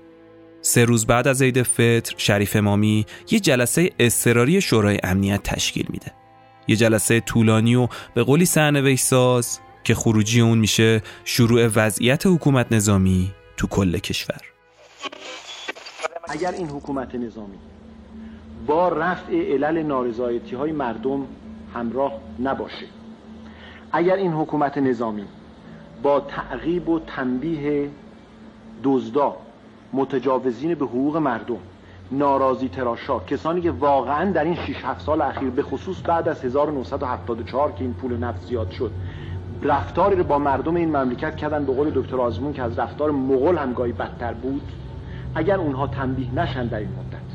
سه روز بعد از عید فطر شریف امامی یه جلسه اضطراری شورای امنیت تشکیل میده. یه جلسه طولانی و به قولی سرنوشت ساز که خروجی اون میشه شروع وضعیت حکومت نظامی تو کل کشور. اگر این حکومت نظامی با رفع علل نارضایتی های مردم همراه نباشه اگر این حکومت نظامی با تعقیب و تنبیه دزدا متجاوزین به حقوق مردم. ناراضی تراشا کسانی که واقعا در این 6 7 سال اخیر به خصوص بعد از 1974 که این پول نفت زیاد شد رفتاری رو با مردم این مملکت کردن به قول دکتر آزمون که از رفتار مغول هم گاهی بدتر بود. اگر اونها تنبیه نشن در این مدت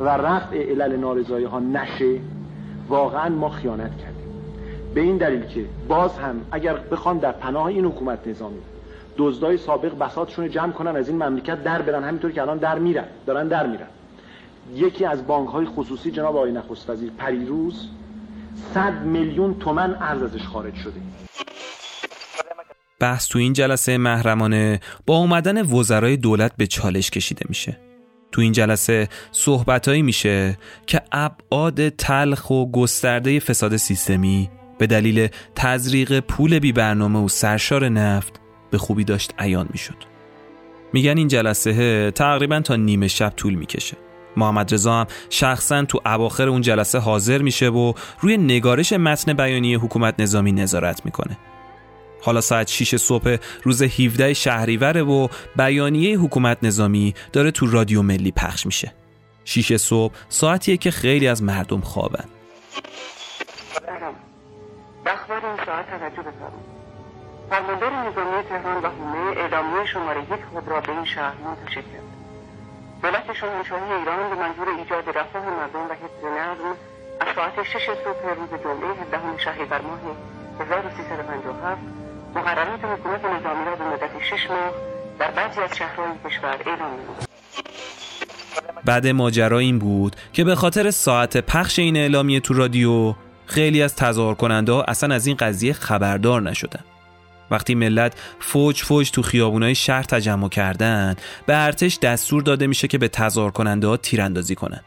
و رفع علل نارضایی ها نشه واقعا ما خیانت کردیم. به این دلیل که باز هم اگر بخوان در پناه این حکومت نظامی دزدای سابق بساطشون جمع کنن از این مملکت در برن. همینطور که الان در میرن دارن در میرن. یکی از بانک های خصوصی جناب آقای نخست وزیر پریروز 100 میلیون تومن ارز ازش خارج شده. بحث تو این جلسه محرمانه با اومدن وزرای دولت به چالش کشیده میشه. تو این جلسه صحبتهایی میشه که ابعاد تلخ و گسترده فساد سیستمی به دلیل تزریق پول بی برنامه و سرشار نفت به خوبی داشت عیان می‌شد. میگن این جلسه تقریبا تا نیمه شب طول می‌کشه. محمد رضا هم شخصا تو اواخر اون جلسه حاضر میشه و روی نگارش متن بیانیه حکومت نظامی نظارت می‌کنه. حالا ساعت 6 صبح روز 17 شهریوره و بیانیه حکومت نظامی داره تو رادیو ملی پخش میشه. 6 صبح ساعتیه که خیلی از مردم خوابن. ساعت فرماندار نظامی تهران و حومه اعلامیه شماره یک خود را به این شهر منتشر کرد. دولت شاهنشاهی ایران به منظور ایجاد رفاه مردم و حفظ نظم از ساعت شش صبح روز جمعه هفدهم شهریور ماه 1357 مقررات حکومت نظامی را به مدت شش ماه در بعضی از شهرهای کشور اعلام نمود. بعد ماجرا این بود که به خاطر ساعت پخش این اعلامیه تو رادیو خیلی از تظاهر کننده ها اصلا از این قضیه خبردار نشدن. وقتی ملت فوج فوج تو خیابونای شهر تجمع کردن به ارتش دستور داده میشه که به تظاهر کننده ها تیراندازی کنن.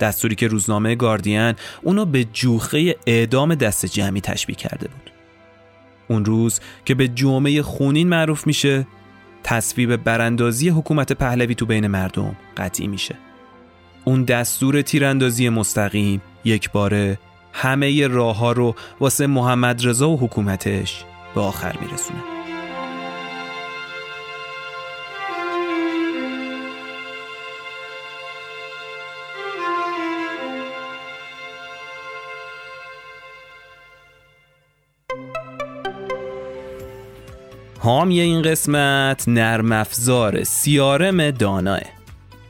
دستوری که روزنامه گاردین اونو به جوخه اعدام دست جمعی تشبیه کرده بود. اون روز که به جمعه خونین معروف میشه تصویب براندازی حکومت پهلوی تو بین مردم قطعی میشه. اون دستور تیراندازی مستقیم یک باره همه راه ها رو واسه محمد رضا و حکومتش به آخر میرسونه. حامی این قسمت نرم افزار سیارم داناه.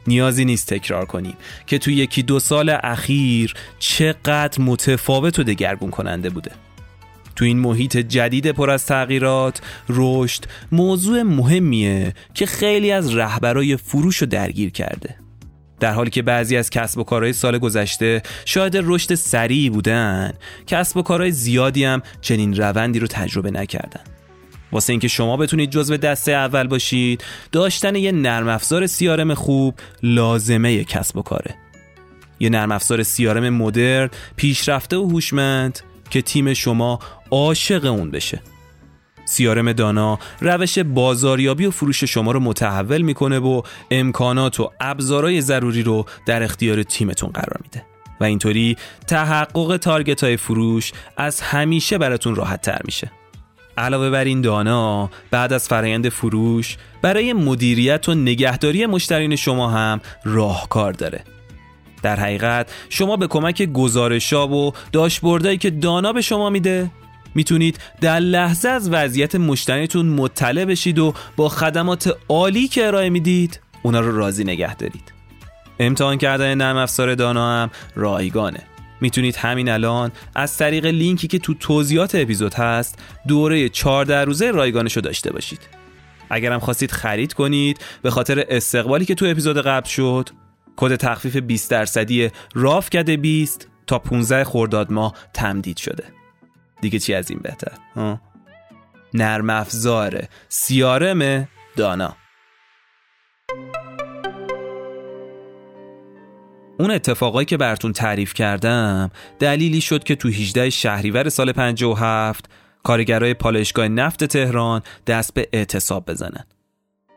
نیازی نیست تکرار کنیم که تو یکی دو سال اخیر چقدر متفاوت و دگرگون کننده بوده. تو این محیط جدید پر از تغییرات رشد موضوع مهمیه که خیلی از رهبرای فروش رو درگیر کرده. در حالی که بعضی از کسب و کارهای سال گذشته شاید رشد سریعی بودن کسب و کارهای زیادی هم چنین روندی رو تجربه نکردن. واسه اینکه شما بتونید جزو دسته اول باشید داشتن یه نرم افزار سیارم خوب لازمه کسب و کاره. یه نرم افزار سیارم مدرن پیشرفته و هوشمند که تیم شما عاشق اون بشه. سیارم دانا روش بازاریابی و فروش شما رو متحول می‌کنه و امکانات و ابزارهای ضروری رو در اختیار تیمتون قرار میده. و اینطوری تحقق تارگت های فروش از همیشه براتون راحت تر میشه. علاوه بر این دانا بعد از فرایند فروش برای مدیریت و نگهداری مشترین شما هم راهکار داره. در حقیقت شما به کمک گزارشا و داشبوردهایی که دانا به شما میده می‌تونید در لحظه از وضعیت مشتریتون مطلع بشید و با خدمات عالی که ارائه می‌دید اونا رو راضی نگه دارید. امتحان کردن نرم افزار دانا هم رایگانه. می‌تونید همین الان از طریق لینکی که تو توضیحات اپیزود هست دوره 14 روزه رایگانش رو داشته باشید. اگرم خواستید خرید کنید به خاطر استقبالی که تو اپیزود قبل شد کد تخفیف 20 درصدی راف کده 20 تا 15 خرداد ماه تمدید شده دیگه چی از این بهتر؟ نرم افزار سیارم دانا اون اتفاقایی که براتون تعریف کردم دلیلی شد که تو 18 شهریور سال 57 کارگرای پالایشگاه نفت تهران دست به اعتصاب بزنن.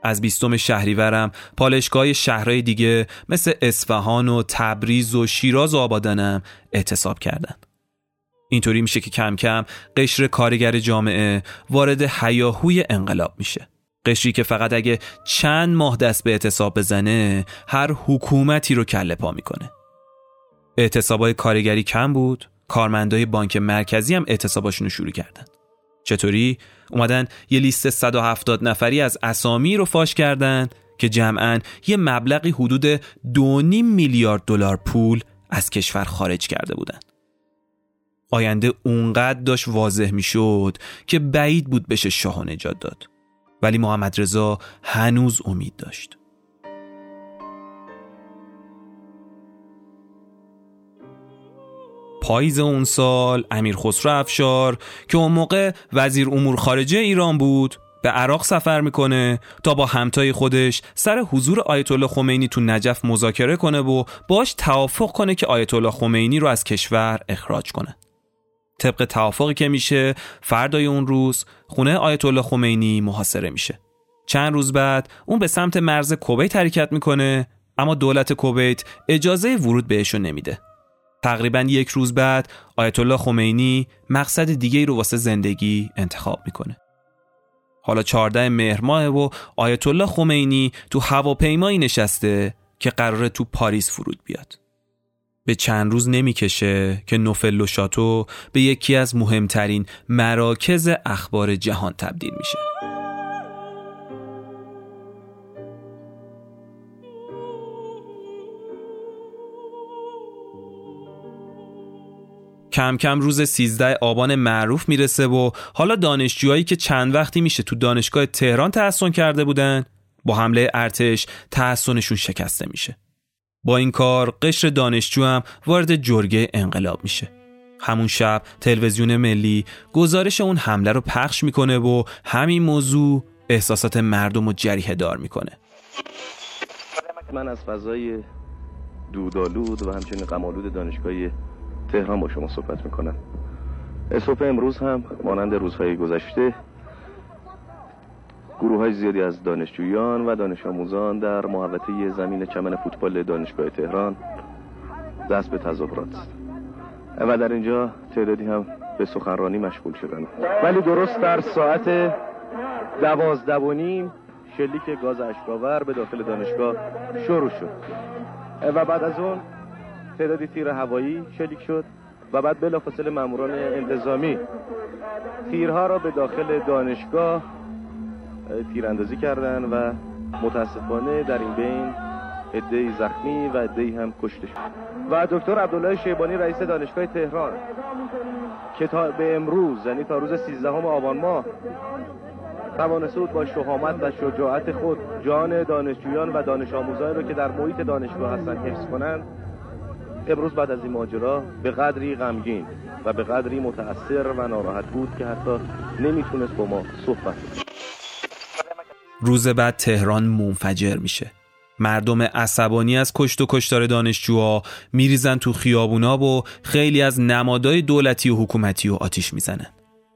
از بیستم شهریورم پالایشگاه شهرهای دیگه مثل اصفهان و تبریز و شیراز و آبادانم اعتصاب کردن. اینطوری میشه که کم کم قشر کارگر جامعه وارد حیاهوی انقلاب میشه. قشری که فقط اگه چند ماه دست به اعتصاب بزنه هر حکومتی رو کله پا می‌کنه. اعتصابای کارگری کم بود، کارمندای بانک مرکزی هم اعتصاباشون رو شروع کردن. چطوری اومدن یه لیست 170 نفری از اسامی رو فاش کردن که جمعا یه مبلغی حدود 2.5 میلیارد دلار پول از کشور خارج کرده بودن. آینده اونقدر داشت واضح می‌شد که بعید بود بشه شاه نجات داد. ولی محمد رضا هنوز امید داشت. پاییز اون سال امیر خسرو افشار که اون موقع وزیر امور خارجه ایران بود به عراق سفر می‌کنه تا با همتای خودش سر حضور آیت الله خمینی تو نجف مذاکره کنه و باش توافق کنه که آیت الله خمینی رو از کشور اخراج کنه. طبق توافقی که میشه فردای اون روز خونه آیت الله خمینی محاصره میشه. چند روز بعد اون به سمت مرز کویت حرکت می‌کنه اما دولت کویت اجازه ورود بهشون نمیده. تقریبا یک روز بعد آیت الله خمینی مقصد دیگه رو واسه زندگی انتخاب می‌کنه. حالا 14 مهر ماه و آیت الله خمینی تو هواپیمایی نشسته که قراره تو پاریس فرود بیاد. به چند روز نمی‌کشه که نوفل و شاتو به یکی از مهمترین مراکز اخبار جهان تبدیل میشه. کم کم روز 13 آبان معروف می‌رسه و حالا دانشجوهایی که چند وقتی میشه تو دانشگاه تهران تحسن کرده بودن با حمله ارتش تحسنشون شکسته میشه. با این کار قشر دانشجو هم وارد جرگه انقلاب میشه. همون شب تلویزیون ملی گزارش اون حمله رو پخش می‌کنه و همین موضوع احساسات مردم رو جریه دار می‌کنه. من از فضای دودالود و همچنین قمالود دانشگاه تهران با شما صحبت می‌کنم. صبح امروز هم مانند روزهای گذشته گروه های زیادی از دانشجویان و دانش آموزان در محوطه زمین چمن فوتبال دانشگاه تهران دست به تظاهرات و در اینجا تعدادی هم به سخنرانی مشغول شدن. ولی درست در ساعت دوازده و نیم شلیک گاز اشکاور به داخل دانشگاه شروع شد. و بعد از اون تعدادی تیر هوایی شلیک شد و بعد بلافاصله ماموران انتظامی تیرها را به داخل دانشگاه تیراندازی کردند و متاسفانه در این بین عدهای زخمی و عدهای هم کشته شد. و دکتر عبدالله شیبانی رئیس دانشگاه تهران که تا به امروز یعنی تا روز 13 آبان ماه توانسته بود با شهامت و شجاعت خود جان دانشجویان و دانش آموزانی رو که در محیط دانشگاه هستند حفظ کنند امروز بعد از این ماجرا به قدری غمگین و به قدری متأثر و ناراحت بود که حتی نمی‌تونست با ما صحبت روز بعد تهران منفجر میشه. مردم عصبانی از کشت و کشتار دانشجوها میریزن تو خیابونا و خیلی از نمادهای دولتی و حکومتی و آتیش می‌زنن.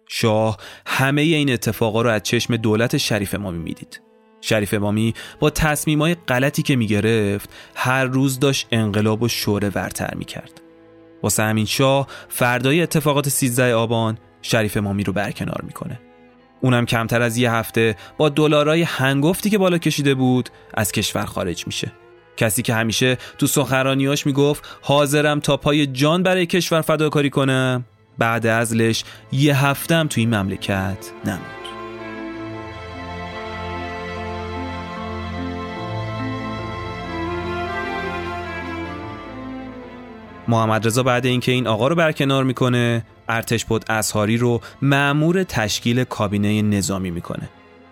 شاه همه این اتفاقا رو از چشم دولت شریف ما می‌دید شریف امامی با تصمیمای غلطی که می‌گرفت هر روز داشت انقلاب و شوره ورتر می‌کرد. واسه همین شاه فردای اتفاقات 13 آبان شریف امامی رو برکنار می‌کنه. اونم کمتر از یه هفته با دلارای هنگفتی که بالا کشیده بود از کشور خارج میشه. کسی که همیشه تو سخنرانیاش می‌گفت حاضرم تا پای جان برای کشور فداکاری کنم. بعد ازلش یه هفتم تو این مملکت نمود محمد رضا بعد اینکه این آقا رو برکنار می‌کنه ارتش بود اسهاری رو معمور تشکیل کابینه نظامی می‌کنه.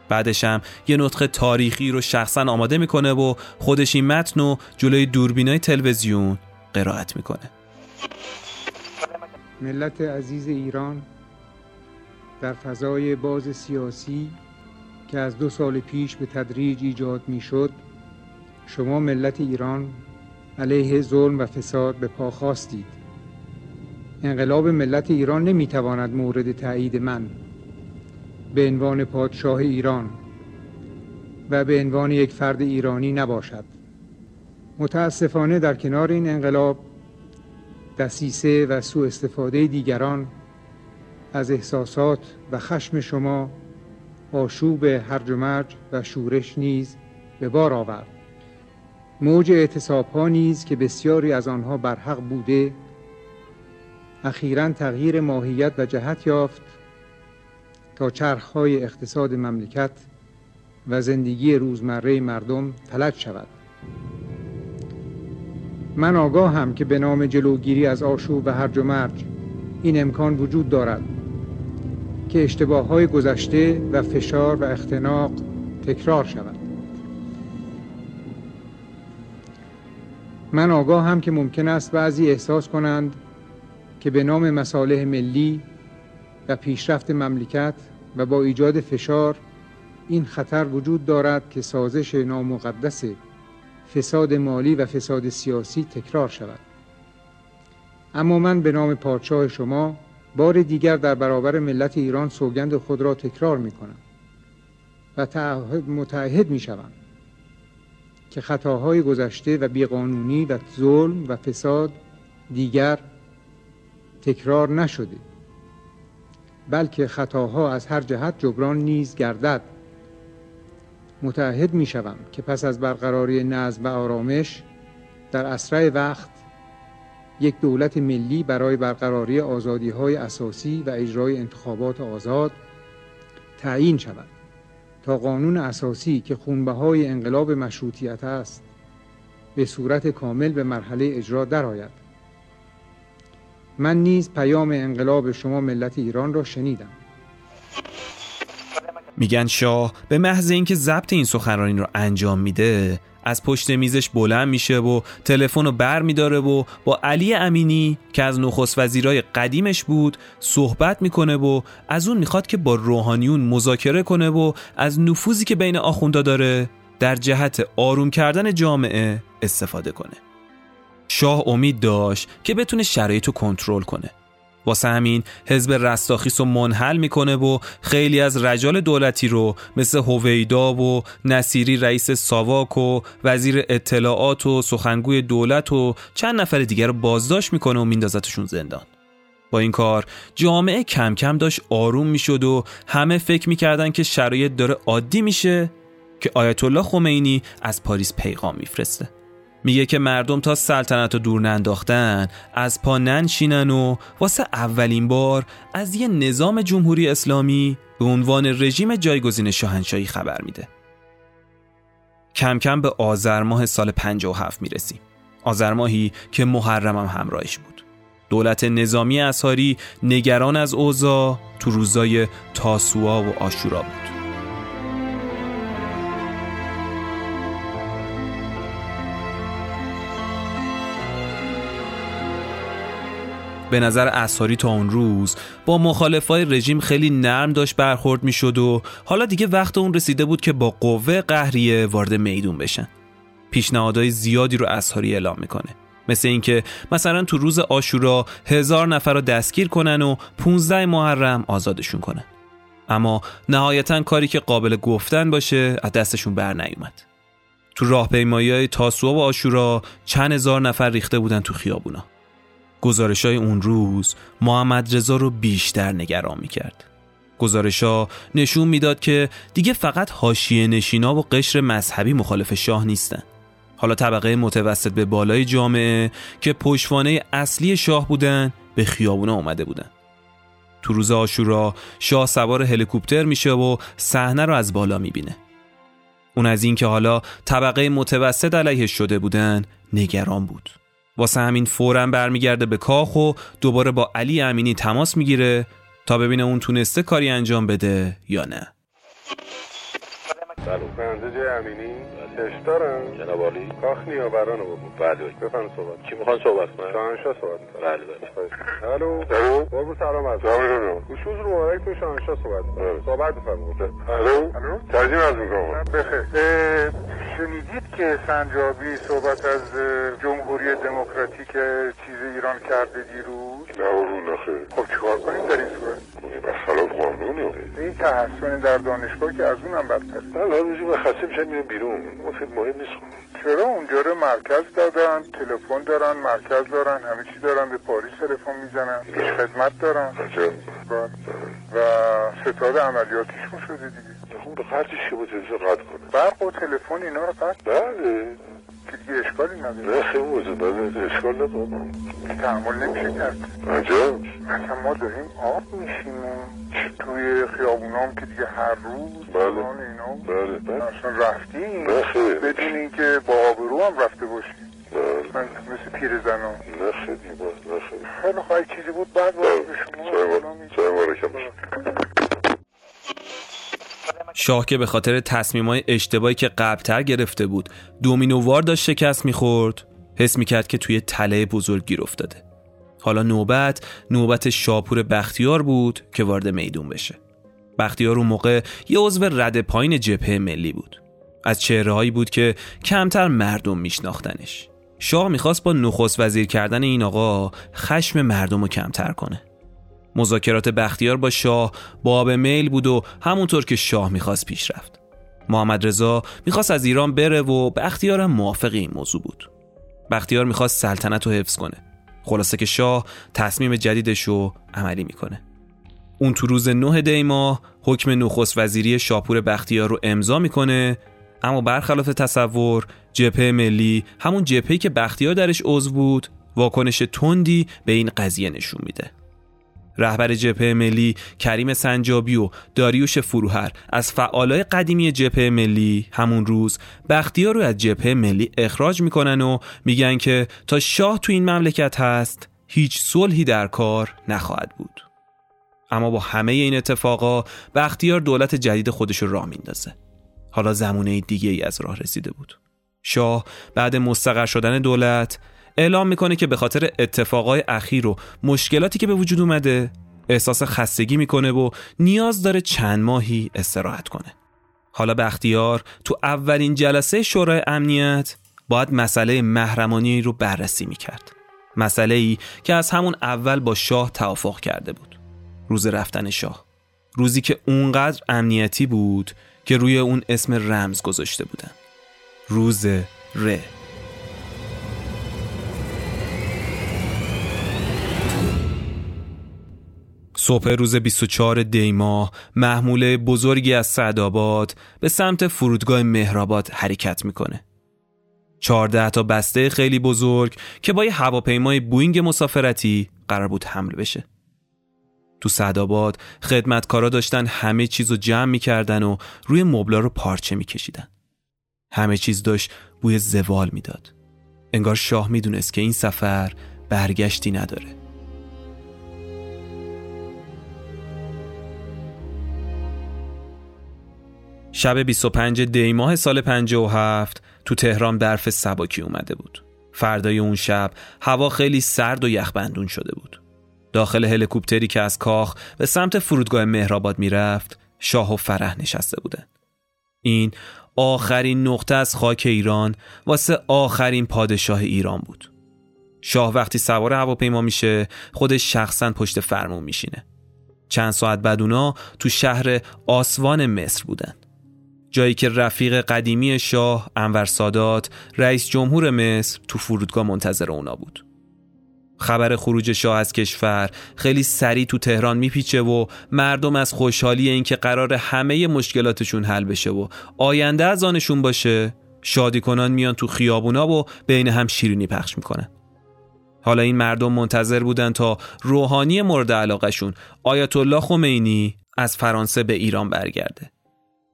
بعدش هم یه نطخ تاریخی رو شخصا آماده می‌کنه و خودش این متن رو جلوی دوربینای تلویزیون قرائت می‌کنه. ملت عزیز ایران در فضای باز سیاسی که از دو سال پیش به تدریج ایجاد می‌شد شما ملت ایران علیه ظلم و فساد به پا خواستید. انقلاب ملت ایران نمی‌تواند مورد تایید من به عنوان پادشاه ایران و به عنوان یک فرد ایرانی نباشد. متاسفانه در کنار این انقلاب دسیسه و سوء استفاده دیگران از احساسات و خشم شما آشوب هرج و مرج و شورش نیز به بار آورد. موج اعتصاب ها نیز که بسیاری از آنها برحق بوده اخیرا تغییر ماهیت و جهت یافت تا چرخهای اقتصاد مملکت و زندگی روزمره مردم فلج شود. من آگاهم که به نام جلوگیری از آشوب و هرج و مرج این امکان وجود دارد که اشتباه های گذشته و فشار و اختناق تکرار شود. من آگاهم که ممکن است بعضی احساس کنند که به نام مصالح ملی و پیشرفت مملکت و با ایجاد فشار این خطر وجود دارد که سازش نامقدس فساد مالی و فساد سیاسی تکرار شود. اما من به نام پادشاه شما بار دیگر در برابر ملت ایران سوگند خود را تکرار می کنم و متعهد می شوم. که خطاهای گذشته و بیقانونی و ظلم و فساد دیگر تکرار نشده بلکه خطاها از هر جهت جبران نیز گردد. متعهد می شوم که پس از برقراری نظم و آرامش در اسرع وقت یک دولت ملی برای برقراری آزادی های اساسی و اجرای انتخابات آزاد تعیین شود. تا قانون اساسی که خونبه های انقلاب مشروطیت است به صورت کامل به مرحله اجرا درآید. من نیز پیام انقلاب شما ملت ایران را شنیدم. میگن شاه به محض اینکه ضبط این سخنرانی رو انجام میده از پشت میزش بلند میشه و تلفن رو بر میداره و با علی امینی که از نخست وزیرای قدیمش بود صحبت می‌کنه و از اون می‌خواد که با روحانیون مذاکره کنه و از نفوذی که بین آخوندا داره در جهت آروم کردن جامعه استفاده کنه. شاه امید داشت که بتونه شرایط رو کنترل کنه. واسه همین حزب رستاخیس رو منحل می‌کنه و خیلی از رجال دولتی رو مثل هویدا و نصیری رئیس ساواک و وزیر اطلاعات و سخنگوی دولت و چند نفر دیگر رو بازداشت می‌کنه و میندازتشون زندان. با این کار جامعه کم کم داشت آروم می‌شد و همه فکر می‌کردن که شرایط داره عادی میشه که آیت الله خمینی از پاریس پیغام میفرسته. میگه که مردم تا سلطنت رو دور ننداختن از پا ننشینن و واسه اولین بار از یه نظام جمهوری اسلامی به عنوان رژیم جایگزین شاهنشاهی خبر میده. کم کم به آذر ماه سال 57 می‌رسیم. آذر ماهی که محرم هم همراهش بود. دولت نظامی اصحاری نگران از اوضاع تو روزای تاسوعا و آشورا بود. به نظر اساری تا اون روز. با مخالفای رژیم خیلی نرم داشت برخورد می‌شد و حالا دیگه وقت اون رسیده بود که با قوه قهریه وارد میدون بشن. پیشنهادهای زیادی رو اساری اعلام می‌کنه. مثل اینکه مثلا تو روز آشورا هزار نفر رو دستگیر کنن و 15 محرم آزادشون کنن. اما نهایتا کاری که قابل گفتن باشه از دستشون بر نیومد. تو راهپیمایی های تاسوعا و آشورا چند هزار نفر ریخته بودن تو خیابونا. گزارش های اون روز محمد رضا رو بیشتر نگران می کرد. گزارش ها نشون می‌داد که دیگه فقط حاشیه نشینا و قشر مذهبی مخالف شاه نیستن. حالا طبقه متوسط به بالای جامعه که پشتوانه اصلی شاه بودن به خیابونا اومده بودن تو روز آشورا شاه سوار هلیکوپتر میشه و صحنه رو از بالا می‌بینه اون از این که حالا طبقه متوسط علیه شده بودن نگران بود واسه همین فورا برمیگرده به کاخ و دوباره با علی امینی تماس می‌گیره تا ببینه اون تونسته کاری انجام بده یا نه. بله امینی. اش دارم جناب عالی. کاخ نیاوران رو بله بفرم صحبت. کی می‌خوان صحبت کنن؟ شاهنشاه صحبت بله بله. الو. الو. قربون سلام از سلام گوشوز رو مبارک تو شاهنشاه صحبت بله. صحبت بفرمایید الو. الو. ترجمه از می‌کنم. بخیر. شنیدید که سنجابی صحبت از جمهوری دموکراتیک چیز ایران کرده دیروز؟ رو نخیر خب چیکار کنیم در این صورت؟ خلاف قانونه این تحسن در دانشگاه که از اونم بدتر. نه لازم خسته میشن میرم بیرون. مفید مهم نیست. چرا؟ اونجا رو مرکز دادن تلفن دارن مرکز دارن همه چی دارن به پاریس تلفن می‌زنن پیش خدمت دارن. بله. و ستاد عملیاتیشون شده دیگه. خب به خرجش که با قطع کنه؟ برق و تلفن اینا رو قطع بله. که دیگه اشکالی نداره نه خیلی موضوع نداره اشکال نداره تحمل نمیشه کرد عجب مثلا ما داریم آب میشیم توی خیابونام که دیگه هر روز بله اینا بله بله اصلا رفتیم بدون اینکه با آبرو هم رفته باشیم بله مثل پیر زنان نه خیلی نه خیلی خیلی خواهی چیزی بود بعد باید به شما شاه که به خاطر تصمیمای اشتباهی که قبلتر گرفته بود دومینووار داشت شکست می‌خورد حس می‌کرد که توی تله بزرگ گیر افتاده. حالا نوبت نوبت شاپور بختیار بود که وارد میدون بشه. بختیار اون موقع یه عضو رد پایین جبهه ملی بود. از چهرههایی بود که کمتر مردم میشناختنش. شاه می‌خواست با نخست وزیر کردن این آقا خشم مردم رو کمتر کنه. مذاکرات بختیار با شاه باب میل بود و همونطور که شاه می‌خواست پیش رفت. محمد رضا می‌خواست از ایران بره و بختیار هم موافق این موضوع بود. بختیار می‌خواست سلطنت رو حفظ کنه. خلاصه که شاه تصمیم جدیدش رو عملی می‌کنه. اون تو روز 9 دی ماه حکم نخست وزیری شاپور بختیار رو امضا می‌کنه اما برخلاف تصور جبهه ملی همون جبهه‌ای که بختیار درش عضو بود واکنش تندی به این قضیه نشون میده. رهبر جبهه ملی کریم سنجابی و داریوش فروهر از فعالای قدیمی جبهه ملی همون روز بختیار رو از جبهه ملی اخراج می‌کنن و میگن که تا شاه تو این مملکت هست هیچ صلحی در کار نخواهد بود. اما با همه این اتفاقا بختیار دولت جدید خودش رو راه میندازه حالا زمونه دیگه ای از راه رسیده بود. شاه بعد مستقر شدن دولت اعلام می‌کنه که به خاطر اتفاقای اخیر و مشکلاتی که به وجود اومده احساس خستگی می‌کنه و نیاز داره چند ماهی استراحت کنه. حالا به اختیار تو اولین جلسه شورای امنیت باید مسئله محرمانی رو بررسی می‌کرد. مسئله ای که از همون اول با شاه توافق کرده بود. روز رفتن شاه. روزی که اونقدر امنیتی بود که روی اون اسم رمز گذاشته بودن. روز ره. صبح روز 24 دیما محموله بزرگی از سعدآباد به سمت فرودگاه مهرآباد حرکت می‌کنه. 14 تا بسته خیلی بزرگ که با یه هواپیمای بوینگ مسافرتی قرار بود حمل بشه. تو سعدآباد خدمتکارا داشتن همه چیز رو جمع می‌کردن و روی مبلا رو پارچه میکشیدن. همه چیز داشت بوی زوال می‌داد. انگار شاه می‌دونست که این سفر برگشتی نداره. شب 25 دی ماه سال 57 تو تهران برف سباکی اومده بود. فردای اون شب هوا خیلی سرد و یخبندون شده بود. داخل هلیکوپتری که از کاخ به سمت فرودگاه مهرآباد می‌رفت شاه و فرح نشسته بودن. این آخرین نقطه از خاک ایران واسه آخرین پادشاه ایران بود. شاه وقتی سوار هواپیما میشه خودش شخصا پشت فرمون میشینه. چند ساعت بعد اونا تو شهر آسوان مصر بودن. جایی که رفیق قدیمی شاه انور سادات رئیس جمهور مصر تو فرودگاه منتظر اونا بود. خبر خروج شاه از کشور خیلی سریع تو تهران میپیچه و مردم از خوشحالی اینکه قرار همه مشکلاتشون حل بشه و آینده از آنشون باشه شادی کنان میان تو خیابونا و بین هم شیرینی پخش می‌کنن. حالا این مردم منتظر بودن تا روحانی مورد علاقشون آیت الله خمینی از فرانسه به ایران برگرده.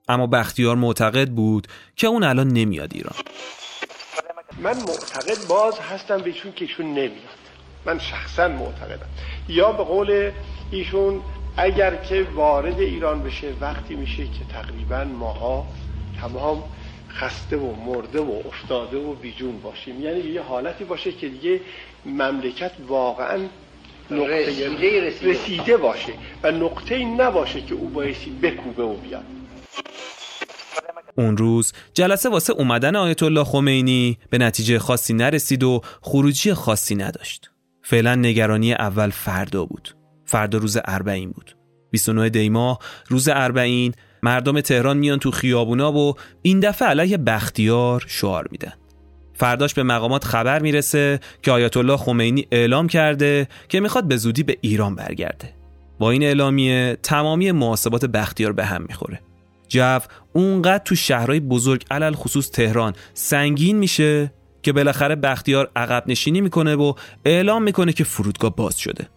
اما بختیار معتقد بود که اون الان نمیاد ایران. من معتقد باز هستم به ایشون که ایشون نمیاد. من شخصا معتقدم. یا به قول ایشون اگر که وارد ایران بشه وقتی میشه که تقریبا ماها تمام خسته و مرده و افتاده و بیجون باشیم. یعنی یه حالتی باشه که دیگه مملکت واقعا نقطه رسیده. باشه و نقطه نباشه که او بایستی بکوبه و بیاد. اون روز جلسه واسه اومدن آیت الله خمینی به نتیجه خاصی نرسید و خروجی خاصی نداشت. فعلا نگرانی اول فردا بود. فردا روز اربعین بود. 29 دیما روز اربعین مردم تهران میان تو خیابونا و این دفعه علیه بختیار شعار میدن. فرداش به مقامات خبر می‌رسه که آیت الله خمینی اعلام کرده که می‌خواد به زودی به ایران برگرده. با این اعلامیه تمامی محاسبات بختیار به هم می‌خوره. جو اونقدر تو شهرهای بزرگ علل خصوص تهران سنگین میشه که بالاخره بختیار عقب نشینی می‌کنه و اعلام می‌کنه که فرودگاه باز شده.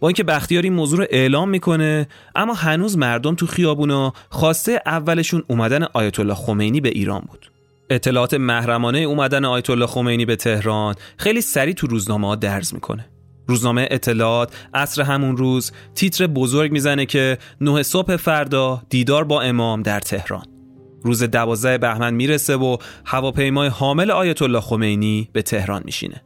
با اینکه بختیار این موضوع رو اعلام می‌کنه اما هنوز مردم تو خیابونا خواسته اولشون اومدن آیت الله خمینی به ایران بود. اطلاعات محرمانه اومدن آیت الله خمینی به تهران خیلی سریع تو روزنامه ها درز می‌کنه. روزنامه اطلاعات عصر همون روز تیتر بزرگ می‌زنه که نه صبح فردا دیدار با امام در تهران. روز دوازده بهمن می‌رسه و هواپیمای حامل آیت الله خمینی به تهران میشینه.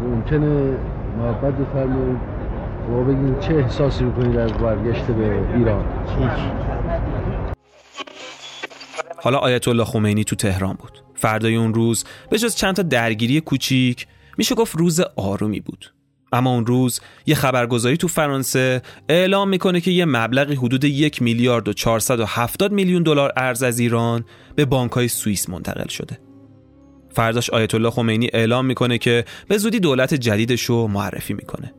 ممکنه محبت بفرمایید و بگید چه احساسی می‌کنید از برگشت به ایران؟ حالا آیت الله خمینی تو تهران بود. فردای اون روز به جز چند تا درگیری کوچیک میشه گفت روز آرومی بود اما اون روز یه خبرگزاری تو فرانسه اعلام می‌کنه که یه مبلغی حدود یک میلیارد و 470 میلیون دلار ارز از ایران به بانکهای سوئیس منتقل شده. فرداش آیت الله خمینی اعلام می‌کنه که به زودی دولت جدیدش رو معرفی می‌کنه.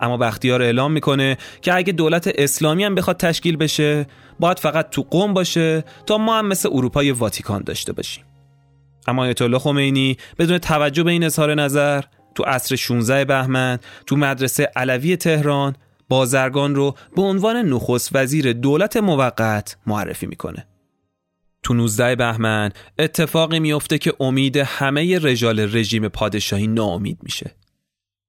اما بختیار اعلام می‌کنه که اگه دولت اسلامی هم بخواد تشکیل بشه باید فقط تو قوم باشه تا ما هم مثل اروپای واتیکان داشته باشیم. اما آیت الله خمینی بدون توجه به این اظهار نظر تو عصر 16 بهمن تو مدرسه علوی تهران بازرگان رو به عنوان نخست وزیر دولت موقت معرفی می‌کنه. تو 19 بهمن اتفاقی میفته که امید همه رجال رژیم پادشاهی ناامید میشه.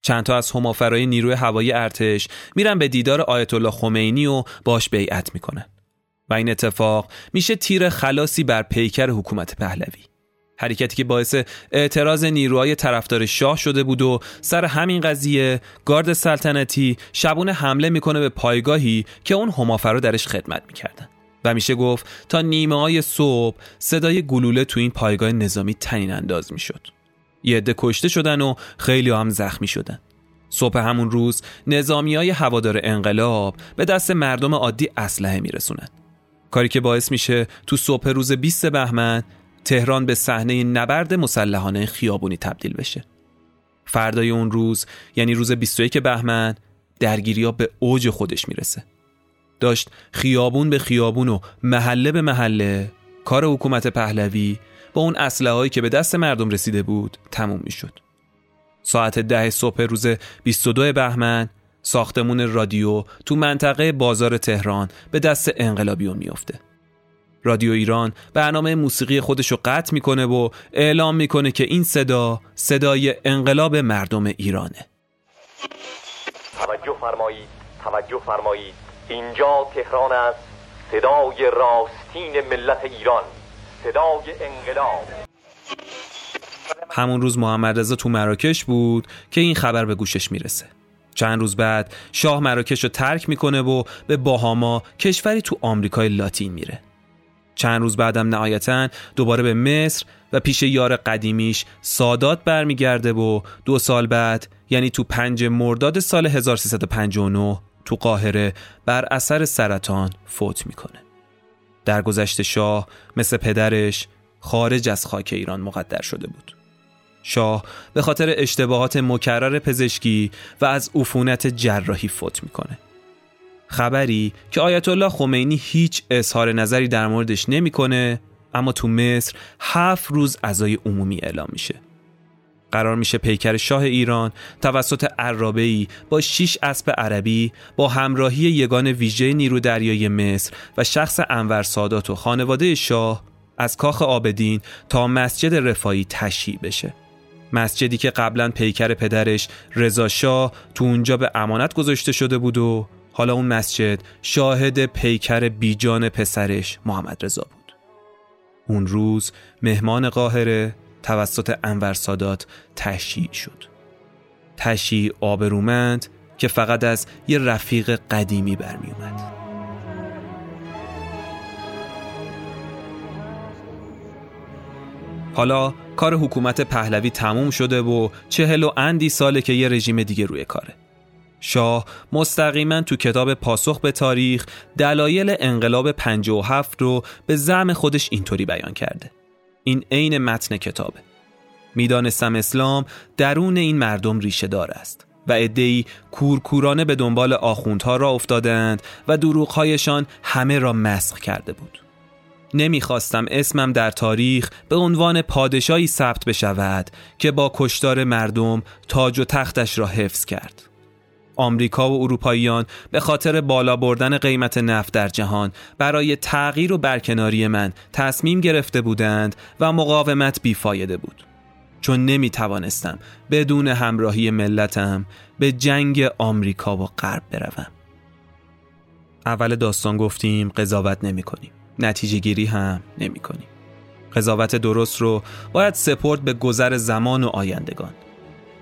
چند تا از همافرای نیروی هوایی ارتش میرن به دیدار آیت الله خمینی و باش بیعت می‌کنن. و این اتفاق میشه تیر خلاصی بر پیکر حکومت پهلوی. حرکتی که باعث اعتراض نیروهای طرفدار شاه شده بود و سر همین قضیه گارد سلطنتی شبونه حمله می‌کنه به پایگاهی که اون همافرا درش خدمت می‌کردن. و میشه گفت تا نیمه های صبح صدای گلوله تو این پایگاه نظامی تنین انداز می‌شد. یه عده کشته شدن و خیلی هم زخمی شدن. صبح همون روز نظامی های هوادار انقلاب به دست مردم عادی اسلحه میرسونن. کاری که باعث میشه تو صبح روز 20 بهمن تهران به صحنه نبرد مسلحانه خیابونی تبدیل بشه. فردای اون روز یعنی روز 21 بهمن درگیری ها به اوج خودش می‌رسه. داشت خیابون به خیابون و محله به محله کار حکومت پهلوی با اون اسلحه هایی که به دست مردم رسیده بود تموم می‌شد. ساعت ده صبح روز 22 بهمن ساختمون رادیو تو منطقه بازار تهران به دست انقلابیون میافته. رادیو ایران برنامه موسیقی خودش رو قطع می‌کنه و اعلام می‌کنه که این صدا صدای انقلاب مردم ایرانه. توجه فرمایید توجه فرمایید. اینجا تهران است. صدای راستین ملت ایران. صدای انقلاب. همون روز محمد رضا تو مراکش بود که این خبر به گوشش می‌رسه. چند روز بعد شاه مراکش رو ترک می‌کنه و به باهاما کشوری تو آمریکای لاتین میره. چند روز بعدم نهایتا دوباره به مصر و پیش یار قدیمیش سادات برمیگرده و دو سال بعد یعنی تو پنج مرداد سال 1359 تو قاهره بر اثر سرطان فوت می‌کنه. در گذشته شاه مثل پدرش خارج از خاک ایران مقدر شده بود. شاه به خاطر اشتباهات مکرر پزشکی و از عفونت جراحی فوت می‌کنه. خبری که آیت الله خمینی هیچ اظهار نظری در موردش نمی‌کنه اما تو مصر هفت روز عزای عمومی اعلام میشه. قرار میشه پیکر شاه ایران توسط عرابه‌ای با شیش اسب عربی با همراهی یگان ویژه نیرو دریای مصر و شخص انور سادات و خانواده شاه از کاخ آبدین تا مسجد رفایی تشییع بشه. مسجدی که قبلا پیکر پدرش رضا شاه تو اونجا به امانت گذاشته شده بود و حالا اون مسجد شاهد پیکر بیجان پسرش محمد رضا بود. اون روز مهمان قاهره توسط انور سادات تشییع شد. تشییع آبرومند که فقط از یه رفیق قدیمی برمی اومد. حالا کار حکومت پهلوی تموم شده و چهل و اندی ساله که یه رژیم دیگه روی کاره. شاه مستقیما تو کتاب پاسخ به تاریخ دلایل انقلاب 57 رو به زعم خودش اینطوری بیان کرده. این عین متن کتابه. می‌دانستم اسلام درون این مردم ریشه دار است و ادهی کورکورانه به دنبال آخوندها را افتادند و دروغهایشان همه را مسخ کرده بود. نمی‌خواستم اسمم در تاریخ به عنوان پادشاهی ثبت بشود که با کشتار مردم تاج و تختش را حفظ کرد. آمریکا و اروپاییان به خاطر بالا بردن قیمت نفت در جهان برای تغییر و برکناری من تصمیم گرفته بودند و مقاومت بیفایده بود. چون نمی توانستم بدون همراهی ملتم به جنگ آمریکا و غرب بروم. اول داستان گفتیم قضاوت نمی کنیم نتیجه گیری هم نمی کنیم قضاوت درست رو باید سپورت به گذر زمان و آیندگان.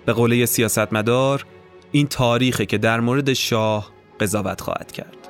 به قوله سیاستمدار این تاریخه که در مورد شاه قضاوت خواهد کرد.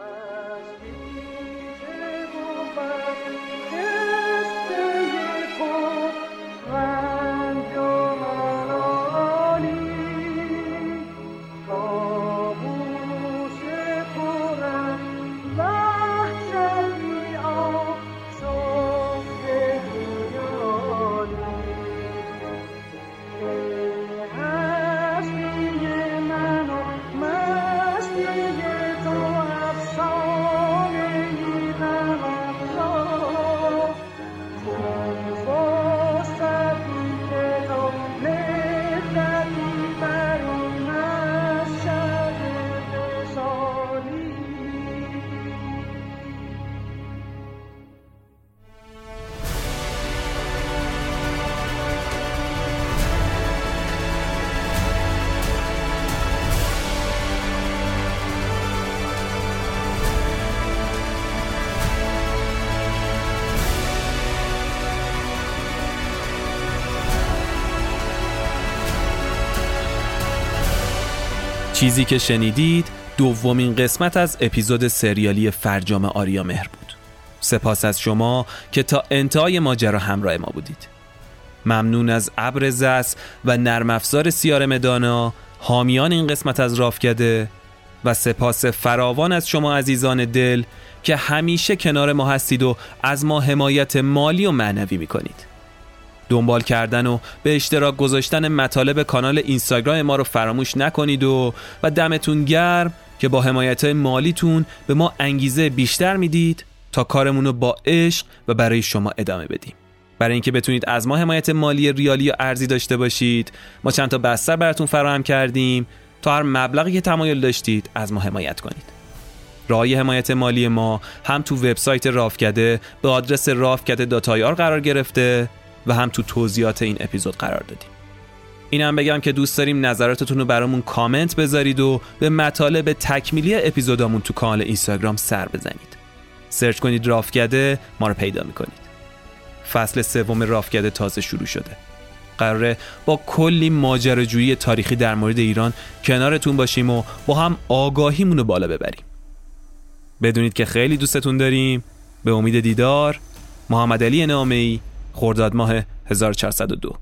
چیزی که شنیدید دومین قسمت از اپیزود سریالی فرجام آریا مهر بود. سپاس از شما که تا انتهای ماجرا همراه ما بودید. ممنون از ابر زس و نرم افزار سیار مدانا حامیان این قسمت از رافکده و سپاس فراوان از شما عزیزان دل که همیشه کنار ما هستید و از ما حمایت مالی و معنوی می‌کنید. دنبال کردن و به اشتراک گذاشتن مطالب کانال اینستاگرام ما رو فراموش نکنید و و دمتون گرم که با حمایت مالیتون به ما انگیزه بیشتر می‌دید تا کارمون رو با عشق و برای شما ادامه بدیم. برای اینکه بتونید از ما حمایت مالی ریالی یا ارزی داشته باشید ما چند تا بستر براتون فراهم کردیم. تا هر مبلغی که تمایل داشتید از ما حمایت کنید. راه حمایت مالی ما هم تو وبسایت رافکده به آدرس رافکده قرار گرفته. و هم تو توضیحات این اپیزود قرار دادیم. اینم بگم که دوست داریم نظراتتون رو برامون کامنت بذارید و به مطالب تکمیلی اپیزودامون تو کانال اینستاگرام سر بزنید. سرچ کنید رافکده ما رو پیدا می‌کنید. فصل سوم رافکده تازه شروع شده. قراره با کلی ماجراجویی تاریخی در مورد ایران کنارتون باشیم و با هم آگاهیمون رو بالا ببریم. بدونید که خیلی دوستتون داریم. به امید دیدار محمد علی نامی خرداد ماه 1402